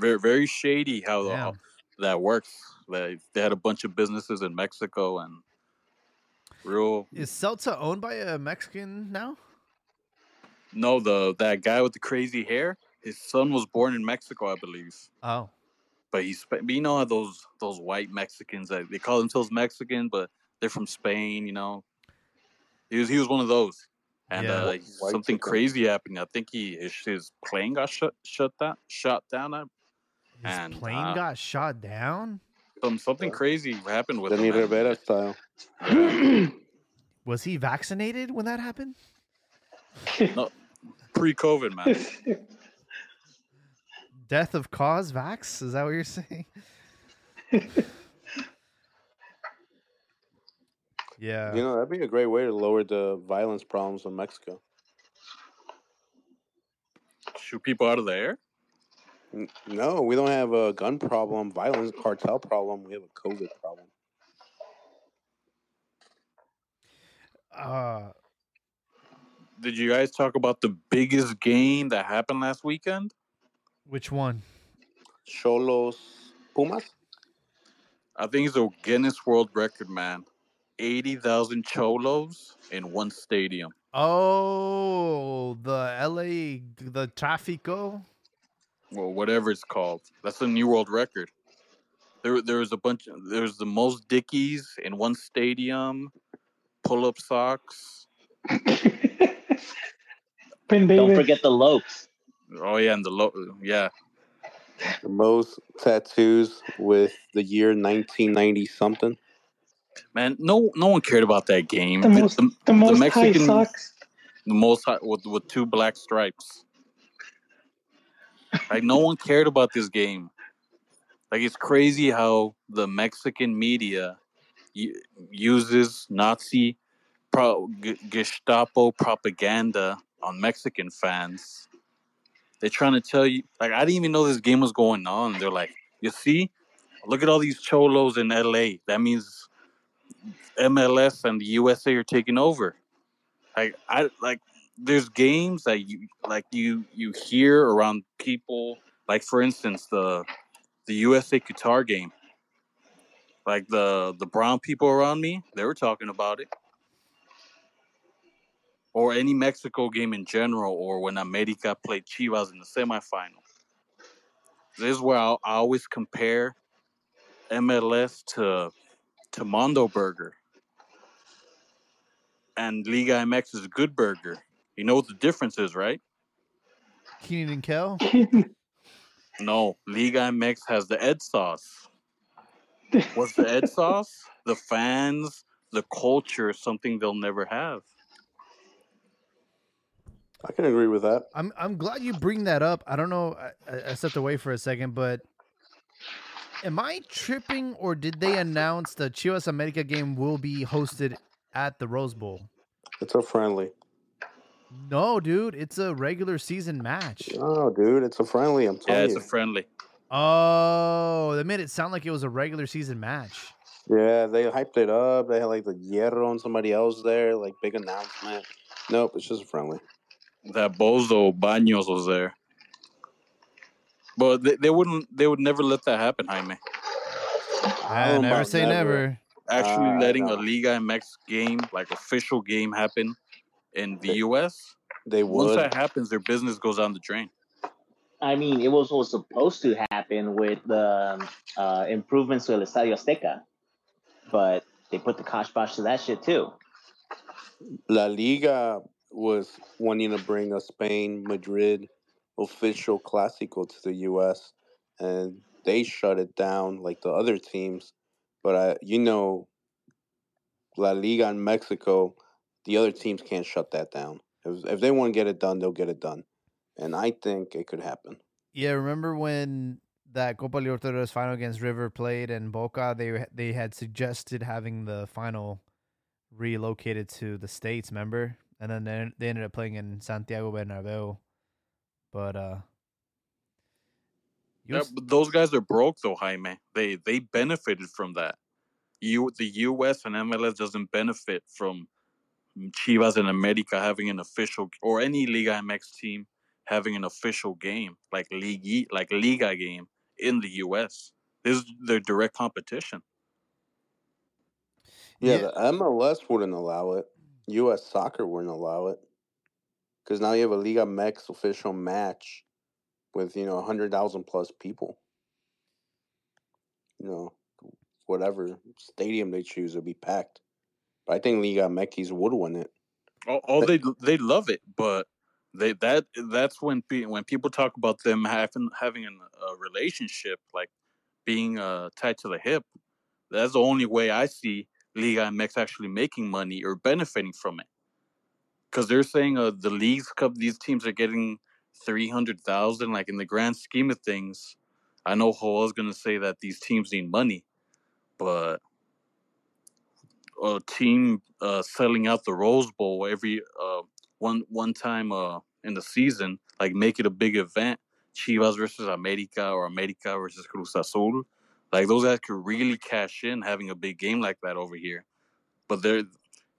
Very very shady how the, how that works. They they had a bunch of businesses in Mexico and real Is Celta owned by a Mexican now? no the that guy with the crazy hair. His son was born in Mexico, I believe. Oh, But he's you know those those white Mexicans that they call themselves Mexican, but they're from Spain. You know, he was he was one of those, and Yeah. uh, something chicken. crazy happened. I think he his, his plane got shut shut down shot down. uh, his And, plane uh, got shot down. Some something crazy happened with Jenni him. Rivera style. <clears throat> Was he vaccinated when that happened? <laughs> no, Pre-COVID, man. <laughs> Death of cause vax? Is that what you're saying? <laughs> yeah. You know, that'd be a great way to lower the violence problems in Mexico. Shoot people out of the air. N- No, we don't have a gun problem, violence cartel problem. We have a COVID problem. uh, Did you guys talk about the biggest game that happened last weekend? which one? Cholos Pumas? I think it's a Guinness World Record, man. Eighty thousand cholos in one stadium. Oh, the LA, the Trafico. Well, whatever it's called. That's a new world record. There, there was a bunch. There's the most dickies in one stadium. Pull-up socks. <laughs> Pin Don't forget the Lokes. Oh yeah, and the low. Yeah, The most tattoos with the year 1990 something. man. No, no one cared about that game. The The, most- the, the most high Mexican- socks. the most high, with with two black stripes. Like no one cared about this game. Like it's crazy how the Mexican media uses Nazi pro- Gestapo propaganda on Mexican fans. They're trying to tell you, like I didn't even know this game was going on. They're like, you see, look at all these cholos in LA. That means MLS and the USA are taking over. Like I like there's games that you like you you hear around people like for instance the the USA Qatar game. Like the the brown people around me, they were talking about it. Or any Mexico game in general, or when America played Chivas in the semifinal. This is where I, I always compare MLS to to Mondo Burger and Liga MX is a Good Burger. You know what the difference is, right? Kenan and Kel. <laughs> No, Liga MX has the Ed sauce. What's the Ed <laughs> sauce? The fans, the culture, something they'll never have. I can agree with that. I'm I'm glad you bring that up. I don't know. I- I, I stepped away for a second, but am I tripping or did they announce the Chivas America game will be hosted at the Rose Bowl? It's a friendly. No, dude, it's a regular season match. Oh, dude, it's a friendly. I'm Yeah, telling it's you. a friendly. Oh, they made it sound like it was a regular season match. yeah, they hyped it up. They had like the Hierro and somebody else there, like big announcement. Nope, it's just a friendly. That Bozo Baños was there. But they, they wouldn't they would never let that happen, Jaime. I Ah, don't know never say never. Actually Ah, letting a no. Liga MX game, like official game happen in the US. They would. Once that happens, their business goes down the drain. I mean, it was what was supposed to happen with the uh, improvements to El Estadio Azteca, but they put the kosh bosh to that shit too. La Liga was wanting to bring a Spain Madrid official Clásico to the U.S. and they shut it down like the other teams. But I, you know, La Liga in Mexico, the other teams can't shut that down. If, if they want to get it done, they'll get it done, and I think it could happen. Yeah, remember when that Copa Libertadores final against River played and Boca? They they had suggested having the final relocated to the states. Remember, and then they, they ended up playing in Santiago Bernabeu. But uh, You Yeah, but those guys are broke though, Jaime. They they benefited from that. You the US and MLS doesn't benefit from Chivas and America having an official or any Liga MX team having an official game like Liga like Liga game in the US. This is their direct competition. Yeah, Yeah. the MLS wouldn't allow it. U.S. Soccer wouldn't allow it because now you have a Liga MX official match with you know hundred thousand plus people. You know, whatever stadium they choose will be packed. But I think Liga MX would win it. Oh, oh they they love it, but they that that's when pe- when people talk about them having having a relationship like being uh, tied to the hip. That's the only way I see Liga MX actually making money or benefiting from it. Because they're saying uh, the leagues cup, these teams are getting three hundred thousand. Like in the grand scheme of things, I know Joel's gonna say that these teams need money, but a team uh, selling out the Rose Bowl every uh, one one time uh, in the season, like make it a big event. Chivas versus America or America versus Cruz Azul, like those guys could really cash in having a big game like that over here. But they're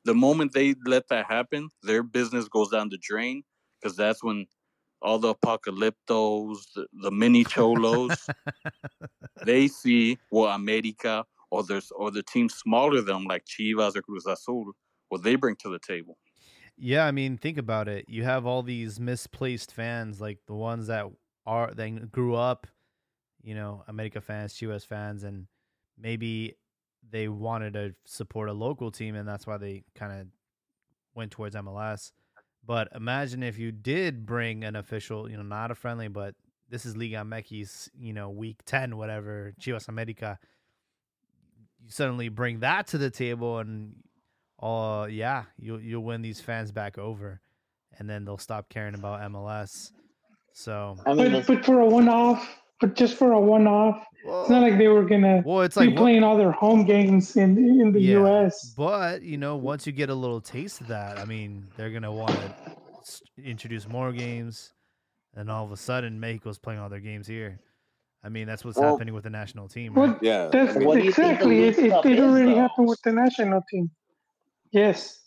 the moment they let that happen, their business goes down the drain because that's when all the apocalyptos, the, the mini cholos, <laughs> they see what America or there's or the team smaller than them like Chivas or Cruz Azul, what they bring to the table. Yeah, I mean, think about it. You have all these misplaced fans, like the ones that are that grew up, you know, America fans, Chivas fans, and maybe they wanted to support a local team, and that's why they kind of went towards MLS. But imagine if you did bring an official, you know, not a friendly, but this is Liga MX, you know, week ten, whatever, Chivas America. You suddenly bring that to the table, and uh yeah, you'll you'll win these fans back over, and then they'll stop caring about MLS. So I mean, But but for a one off, but just for a one off, it's not like they were gonna well, it's be like what- playing all their home games in in the Yeah, U.S. But you know, once you get a little taste of that, I mean, they're gonna want to introduce more games, and all of a sudden, Mexico's playing all their games here. I mean, that's what's Well- happening with the national team. Right? What Yeah, that's I mean, What do you think the exactly it. Leagues It, Cup it is, already though? happened with the national team. Yes.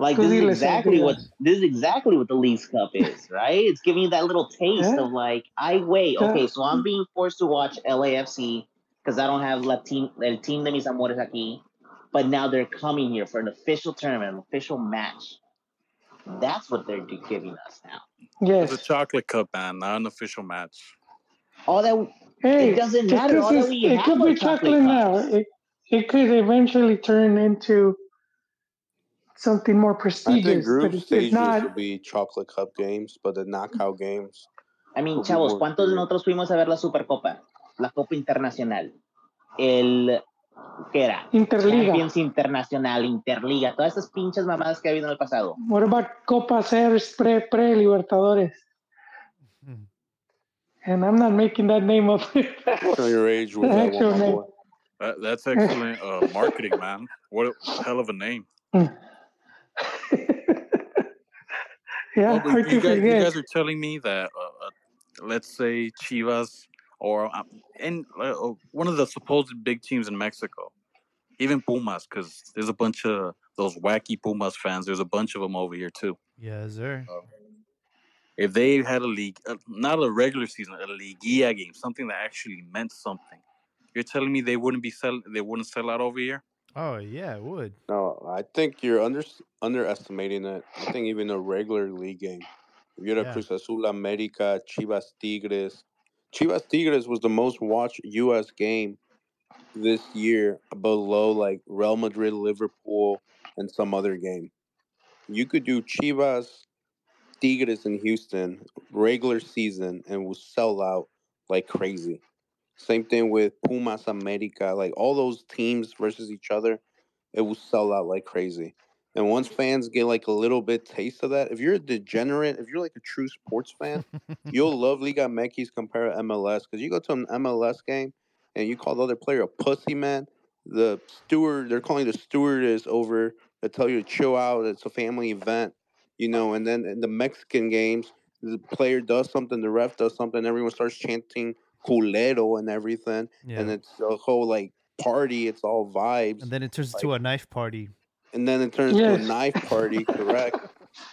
like this is exactly what this is exactly what the Leagues Cup is, <laughs> right? It's giving you that little taste Yeah. of like, I wait, Yeah. okay, so I'm being forced to watch LAFC because I don't have la team, el team de mis amores aquí, but now they're coming here for an official tournament, an official match. That's what they're giving us now. Yes. It's a chocolate cup, man, not an official match. All that Hey, it doesn't matter. All that we it have could be chocolate chocolate now. It it could eventually turn into something more I think prestigious, group but stages will not. be chocolate cup games, but the knockout games. I mean, chavos, ¿cuántos de nosotros fuimos a ver la Supercopa? La Copa Internacional. El. ¿Qué era? Interliga. Champions Internacional, Interliga, todas esas pinches mamadas que ha habido en el pasado. What about Copa Series pre pre Libertadores? And I'm not making that name up. <laughs> Show your age with that Actual one, name. That, that's excellent uh, marketing, man. What a hell of a name. <laughs> yeah, but hard you, to guys, you guys are telling me that, uh, uh, let's say Chivas or um, and uh, one of the supposed big teams in Mexico, even Pumas, because there's a bunch of those wacky Pumas fans. There's a bunch of them over here too. Yes, sir. If they had a league, uh, not a regular season, a Liguilla game, something that actually meant something, you're telling me they wouldn't be sell, they wouldn't sell out over here? Oh yeah, it would. No, I think you're under underestimating it. I think even a regular league game. If you're Yeah. a Cruz Azul America, Chivas Tigres. Chivas Tigres was the most watched U.S. game this year, below like Real Madrid, Liverpool, and some other game. You could do Chivas, Tigres in Houston regular season and will sell out like crazy. Same thing with Pumas America, like all those teams versus each other, it will sell out like crazy. And once fans get like a little bit taste of that, if you're a degenerate, if you're like a true sports fan, <laughs> you'll love Liga MX compared to MLS because you go to an MLS game and you call the other player a pussy man. The steward, they're calling the stewardess over to tell you to chill out. It's a family event, you know. And then in the Mexican games, the player does something, the ref does something, everyone starts chanting culero and everything, Yeah. and it's a whole like party. It's all vibes, and then it turns into a knife party. and then it turns to a knife party. Correct. <laughs>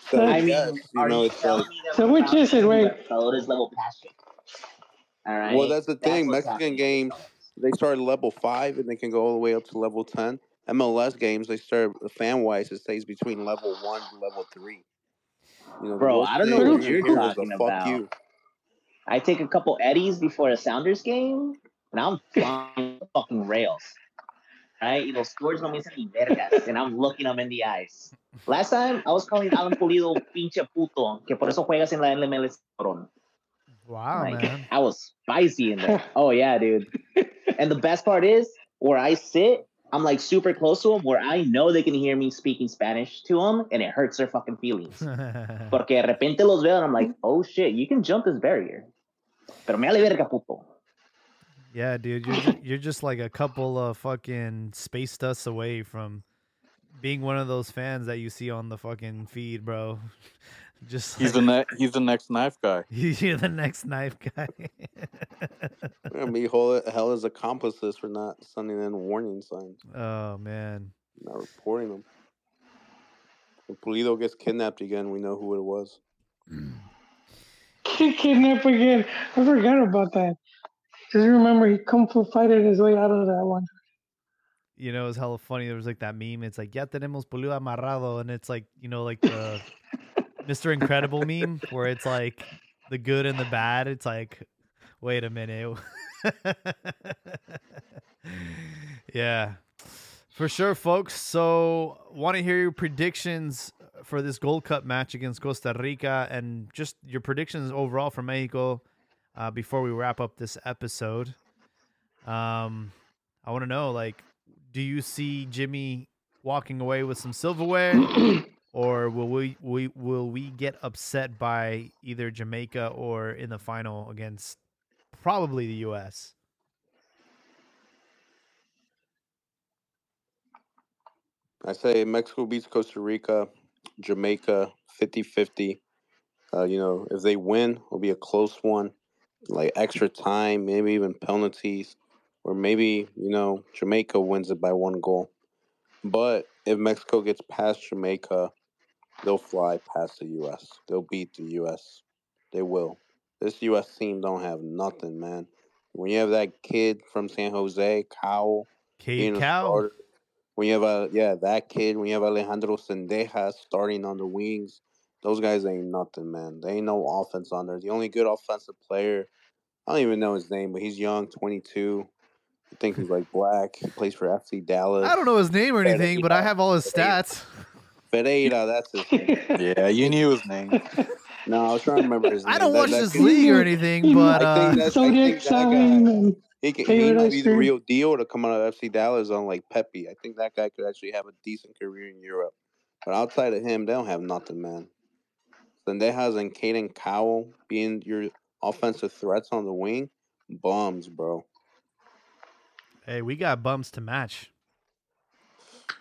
So I I mean, yes, you know, it's telling like So we're which about is it, to wait? the Colores level passion? All right. Well, that's the thing. what's Mexican happening. games, they start at level five and they can go all the way up to level ten. MLS games, they start fan wise. It stays between level one and level three. You know, Bro, I don't know what you you're hear is talking fuck about. you. I take a couple eddies before a Sounders game, and I'm flying fucking rails. Right? Y los scores no me dicen vergas, and I'm looking them in the eyes. Last time, I was calling Alan Pulido pinche puto, que por eso juegas en la MLS, cabrón. Wow, Like, man. I was spicy in there. Oh, yeah, dude. And the best part is, where I sit, I'm like super close to them, where I know they can hear me speaking Spanish to them, and it hurts their fucking feelings. <laughs> Porque de repente los veo, and I'm like, oh shit, you can jump this barrier. Pero me verga, puto. yeah, dude, you're just, you're just like a couple of fucking space dust away from being one of those fans that you see on the fucking feed, bro. Just He's the like, ne- he's the next knife guy. <laughs> you're the next knife guy. I mean, hell, hell is accomplices for not sending in warning signs, oh man. not reporting them. If Pulido gets kidnapped again, we know who it was. Kidnapped again. I forgot about that. Just remember, he kung fu fighted his way out of that one. You know, it was hella funny. There was like that meme. It's like, ya tenemos Pulido amarrado. And it's like, you know, like the <laughs> Mr. Incredible meme where it's like the good and the bad. It's like, wait a minute. <laughs> yeah, for sure, folks. So, want to hear your predictions for this Gold Cup match against Costa Rica and just your predictions overall for Mexico uh, before we wrap up this episode. Um, I want to know, like, do you see Jimmy walking away with some silverware, <clears throat> or will we, we will we get upset by either Jamaica or in the final against probably the U.S. I say Mexico beats Costa Rica, Jamaica 50 50. Uh, you know, if they win, it'll be a close one, like extra time, maybe even penalties, or maybe, you know, Jamaica wins it by one goal. But if Mexico gets past Jamaica, they'll fly past the U.S. They'll beat the U.S. They will. This U.S. team don't have nothing, man. When you have that kid from San Jose, Cowell, Cade being a Cow. starter. When you have a yeah that kid, when you have Alejandro Zendejas starting on the wings, those guys ain't nothing, man. They ain't no offense on there. The only good offensive player, I don't even know his name, but he's young, 22. I think he's like black. He plays for FC Dallas. I don't know his name or anything, but I have all his stats. <laughs> Ferreira, that's his name. <laughs> Yeah, you knew his name. No, I was trying to remember his <laughs> name. I don't That- watch that this kid- league or anything, but I uh, think that's- I think that guy- He, can, he Favorite might be the real deal to come out of FC Dallas on like Pepi. I think that guy could actually have a decent career in Europe. But outside of him, they don't have nothing, man. Zendejas and Caden Cowell being your offensive threats on the wing, bums, bro. hey, we got bums to match.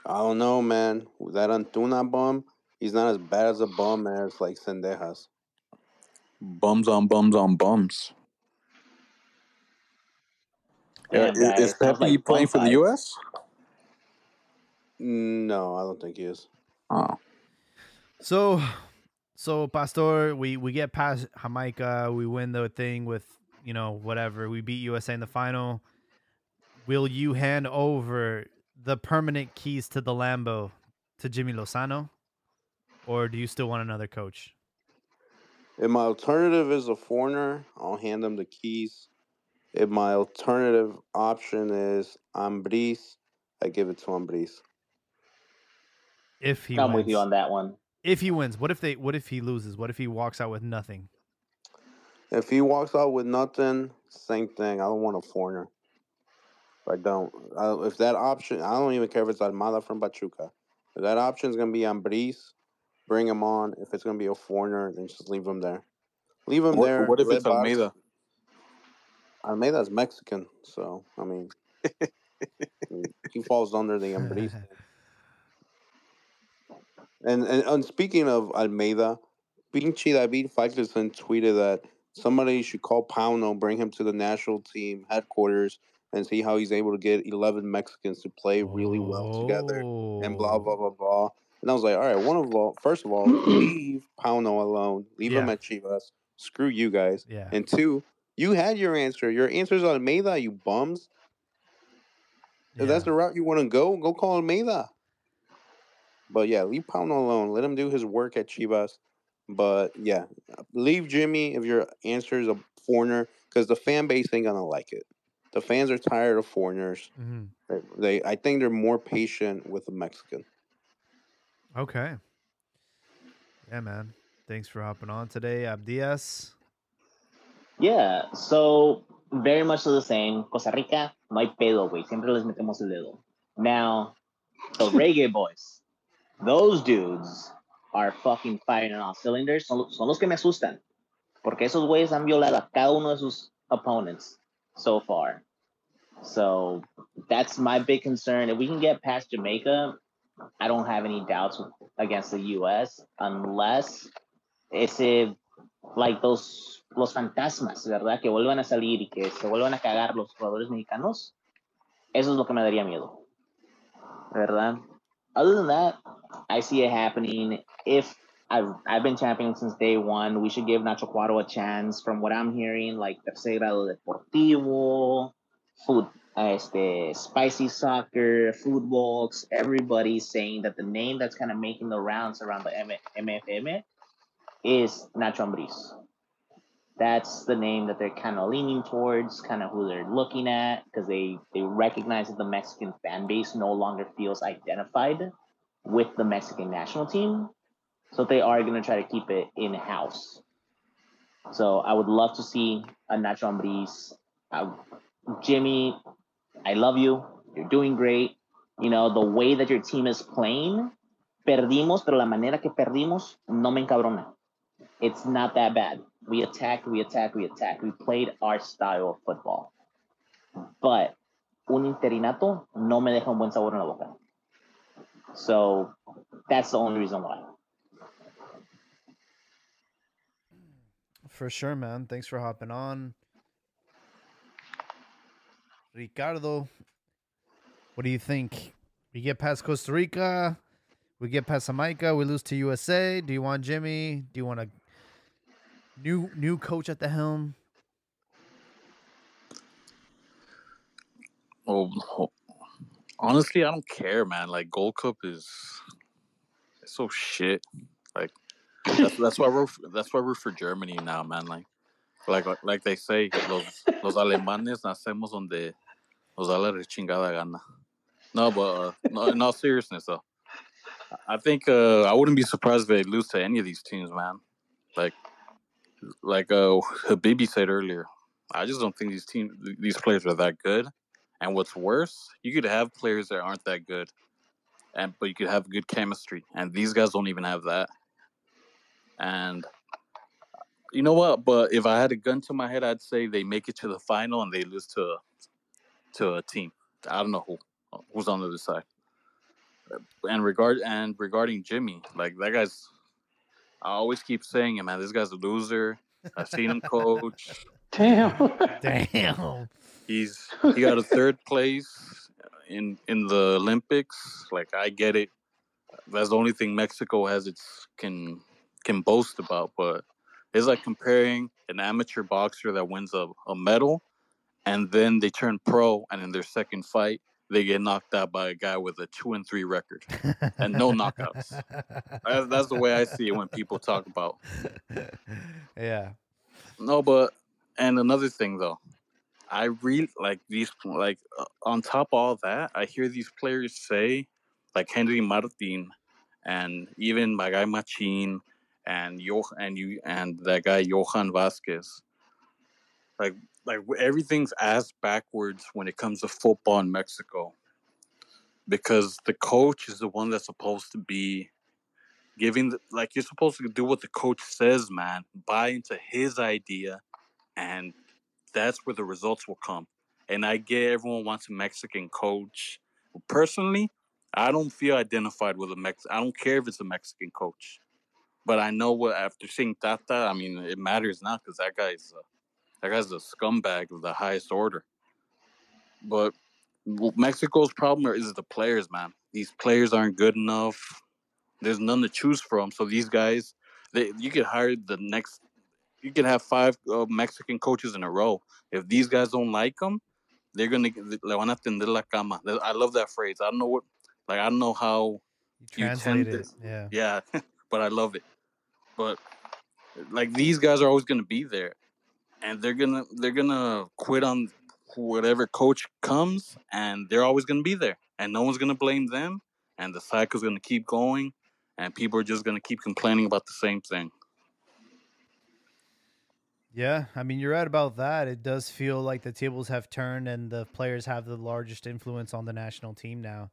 I don't know, man. That Antuna bum, he's not as bad as a bum as like Zendejas. Bums on bums on bums. Yeah, uh, Damn, i- guys, is sounds Pepi like playing for the U.S.? No, I don't think he is. Oh, So, so Pastor, we we get past Jamaica, we win the thing with you know whatever. We beat USA in the final. Will you hand over the permanent keys to the Lambo to Jimmy Lozano, or do you still want another coach? If my alternative is a foreigner, I'll hand them the keys. If my alternative option is Ambriz, I give it to Ambriz. If he I'm wins. with you on that one. If he wins, what if they? What if he loses? What if he walks out with nothing? If he walks out with nothing, same thing. I don't want a foreigner. I don't. I, if that option, I don't even care if it's Almada from Pachuca. If that option is gonna be Ambriz, bring him on. If it's gonna be a foreigner, then just leave him there. Leave him what, there. what if it's Box- Almeida? Almeida's Mexican, so I mean, <laughs> he falls under the Ambriz. <laughs> And, and and speaking of Almeida, Pinchi David Faitelson tweeted that somebody should call Pauno, bring him to the national team headquarters, and see how he's able to get 11 Mexicans to play really well together and blah, Oh. blah, blah, blah. And I was like, all right, one of all, first of all, <clears throat> leave Pauno alone. Leave him at Chivas. Screw you guys. Yeah. And two, you had your answer. Your answer's on Almeida, you bums. If that's the route you want to go, go call Almeida. But yeah, leave Pauno alone. Let him do his work at Chivas. But yeah, leave Jimmy if your answer is a foreigner, because the fan base ain't gonna like it. The fans are tired of foreigners. Mhm. They, they I think they're more patient with the Mexican. Okay. Yeah, man. Thanks for hopping on today, Abdias. Yeah, so very much the same. Costa Rica, no hay pedo, güey. Siempre les metemos el dedo. Now, the <laughs> reggae boys, those dudes are fucking firing on all cylinders. Son, son los que me asustan. Porque esos güeyes han violado a cada uno de sus opponents so far. So that's my big concern. If we can get past Jamaica, I don't have any doubts against the U.S. unless ese like those los fantasmas, ¿verdad? Que vuelvan a salir y que se vuelvan a cagar los jugadores mexicanos. Eso es lo que me daría miedo. ¿Verdad? Other than that, I see it happening. If I've I've been championing since day one, we should give Nacho Cuadro a chance. From what I'm hearing, like Tercer Grado Deportivo, food, este, spicy soccer, food walks, everybody's saying that the name that's kind of making the rounds around the M- MFM is Nacho Ambriz. That's the name that they're kind of leaning towards, kind of who they're looking at, because they they recognize that the Mexican fan base no longer feels identified with the Mexican national team, so they are going to try to keep it in house. So I would love to see a Nacho Ambriz. Uh, Jimmy, I love you. You're doing great. You know the way that your team is playing. Perdimos, pero la manera que perdimos no me encabrona it's not that bad. We attacked, we attacked, we attacked. We played our style of football. But un interinato no me deja un buen sabor en la boca. So that's the only reason why. For sure, man. Thanks for hopping on. Ricardo, what do you think? We get past Costa Rica, we get past Jamaica, we lose to USA. Do you want Jimmy? Do you want a new new coach at the helm? Oh, honestly, I don't care, man. Like Gold Cup is so shit. That's that's why we're that's why we're for Germany now, man. Like like like they say, los los alemanes nacemos donde nos da la chingada gana. No, but uh, no, in all seriousness though, I think uh, I wouldn't be surprised if they lose to any of these teams, man. Like like uh Habibi said earlier, I just don't think these teams these players are that good. And what's worse, you could have players that aren't that good, and but you could have good chemistry, and these guys don't even have that. And you know what? But if I had a gun to my head, I'd say they make it to the final and they lose to to a team. I don't know who who's on the other side. And regard and regarding Jimmy, like that guy's, I always keep saying it, man. This guy's a loser. I've seen him coach. Damn. <laughs> Damn. He's he got a third place in in the Olympics. Like I get it. That's the only thing Mexico has its can can boast about. But it's like comparing an amateur boxer that wins a, a medal and then they turn pro and in their second fight they get knocked out by a guy with a two and three record. And no knockouts. That's, the way I see it when people talk about <laughs> yeah. No, but and another thing though, I really like these. Like uh, on top of all that, I hear these players say, like Henry Martin, and even my guy Machin, and Yo and you and that guy Johan Vasquez. Like like everything's ass backwards when it comes to football in Mexico, because the coach is the one that's supposed to be giving the, like you're supposed to do what the coach says man buy into his idea and that's where the results will come. And i get everyone wants a mexican coach. Personally i don't feel identified with a mex i don't care if it's a mexican coach But I know what after seeing Tata, I mean, it matters now because that guy's uh, that guy's a scumbag of the highest order. But Mexico's problem is the players, man. These players aren't good enough. There's none to choose from. So these guys, they you could hire the next. You could have five uh, Mexican coaches in a row. If these guys don't like them, they're gonna le van a tender la cama. I love that phrase. I don't know what, like I don't know how You You translate tend it. Yeah. yeah, <laughs> but I love it. But like these guys are always gonna be there, and they're gonna they're gonna quit on whatever coach comes, and they're always gonna be there, and no one's gonna blame them, and the cycle's gonna keep going, and people are just gonna keep complaining about the same thing. Yeah, I mean, you're right about that. It does feel like the tables have turned and the players have the largest influence on the national team now.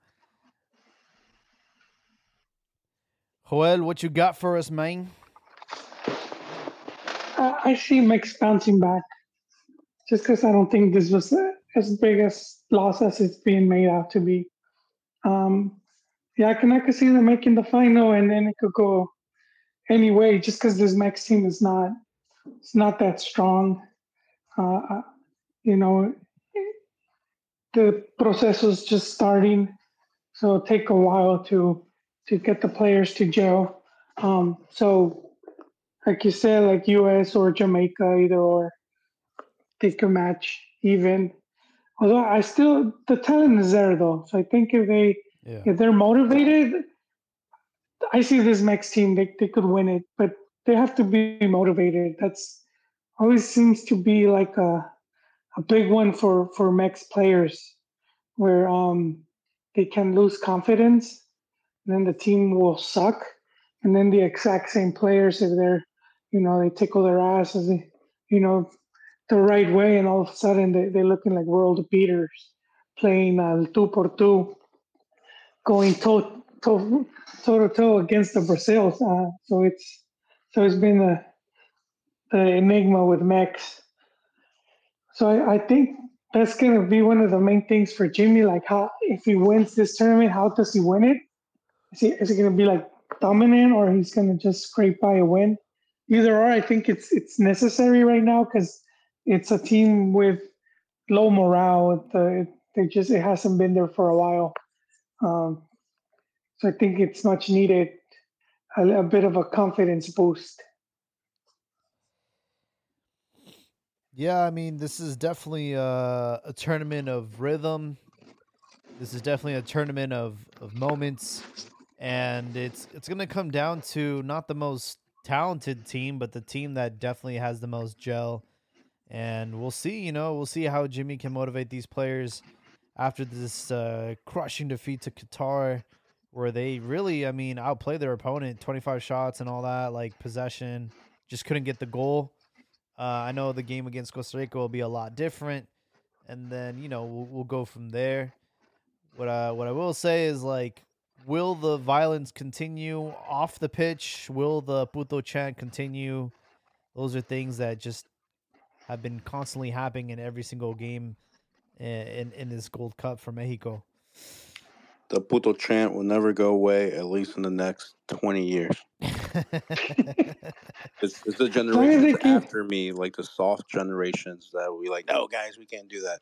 Joel, what you got for us, man? I, see Mix bouncing back, just because I don't think this was as big as loss as it's being made out to be. Um, yeah, I can I can see them making the final, and then it could go any way, just because this Mex team is not it's not that strong. Uh, uh, you know, the process is just starting, so it'll take a while to to get the players to gel. Um, so like you said, like US or Jamaica, either or, they could match even. Although I still the talent is there though, so I think if they Yeah. if they're motivated, I see this next team they they could win it, but they have to be motivated. That's always seems to be like a a big one for for Mex players, where um they can lose confidence, and then the team will suck, and then the exact same players if they're you know they tickle their asses you know the right way and all of a sudden they, they're looking like world beaters playing uh, two por two going toe toe to toe against the brazils uh, so it's so it's been a, a enigma with max so I, I think that's going to be one of the main things for jimmy like how if he wins this tournament how does he win it? Is he, is going to be like dominant or he's going to just scrape by a win either or i think it's it's necessary right now because it's a team with low morale. The, they just it hasn't been there for a while. Um, so i think it's much needed a, a bit of a confidence boost. Yeah, I mean, this is definitely uh, a tournament of rhythm. This is definitely a tournament of, of moments, and it's it's gonna come down to not the most talented team, but the team that definitely has the most gel. And we'll see, you know, we'll see how Jimmy can motivate these players after this uh, crushing defeat to Qatar, where they really, I mean, outplay their opponent, twenty five shots and all that, like possession, just couldn't get the goal. Uh, I know the game against Costa Rica will be a lot different, and then you know we'll, we'll go from there. What I what I will say is like, will the violence continue off the pitch? Will the puto chant continue? Those are things that just have been constantly happening in every single game in in, in this Gold Cup for Mexico. The puto chant will never go away, at least in the next 20 years. <laughs> It's, it's the they generations after me, like the soft generations that will be like, no, guys, we can't do that.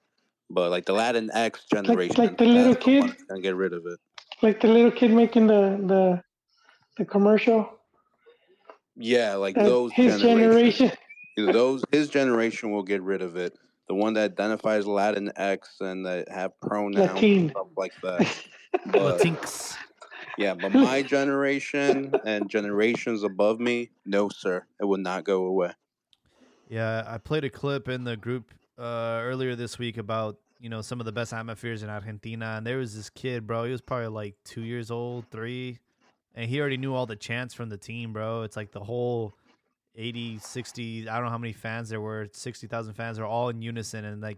But like the Latin X generation, like the little kid. that's gonna get rid of it. Like the little kid making the the the commercial Yeah, like that those his generations. generation Those his generation will get rid of it. The one that identifies Latin X and that have pronouns Latin. and stuff like <laughs> that. But Latinx. yeah, but my generation and generations above me, no sir, it will not go away. Yeah, I played a clip in the group uh, earlier this week about you know some of the best atmospheres in Argentina, and there was this kid, bro. He was probably like two years old, three, and he already knew all the chants from the team, bro. It's like the whole 80, 60, I don't know how many fans there were, sixty thousand fans are all in unison, and like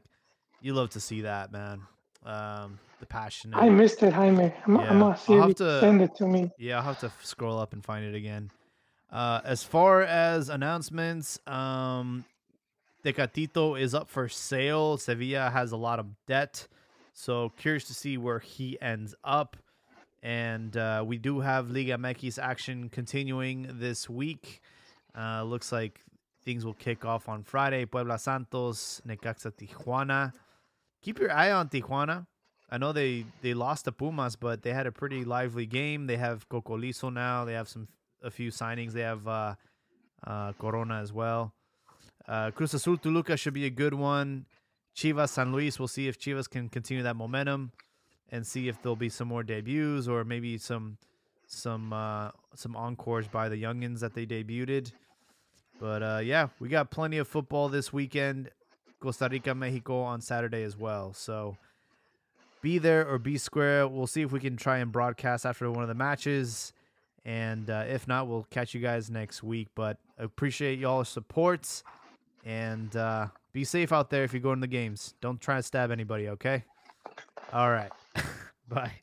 you love to see that, man. Um, the passion. i missed it jaime i'm, Yeah, I'm I'll have to- send it to me Yeah, I'll have to scroll up and find it again. Uh, as far as announcements, um, Tecatito is up for sale. Sevilla has a lot of debt, so curious to see where he ends up. And uh, we do have Liga MX action continuing this week. Uh, looks like things will kick off on Friday. Puebla Santos, Necaxa Tijuana. Keep your eye on Tijuana. I know they, they lost to Pumas, but they had a pretty lively game. They have Cocolizo now. They have some a few signings. They have uh, uh, Corona as well. Uh, Cruz Azul Toluca should be a good one. Chivas San Luis. We'll see if Chivas can continue that momentum and see if there'll be some more debuts or maybe some some uh, some encores by the youngins that they debuted. But uh, yeah, we got plenty of football this weekend. Costa Rica, Mexico on Saturday as well. So be there or be square. We'll see if we can try and broadcast after one of the matches. And uh, if not, we'll catch you guys next week. But appreciate y'all's supports and uh, be safe out there if you go in the games. Don't try to stab anybody, okay? All right. <laughs> Bye.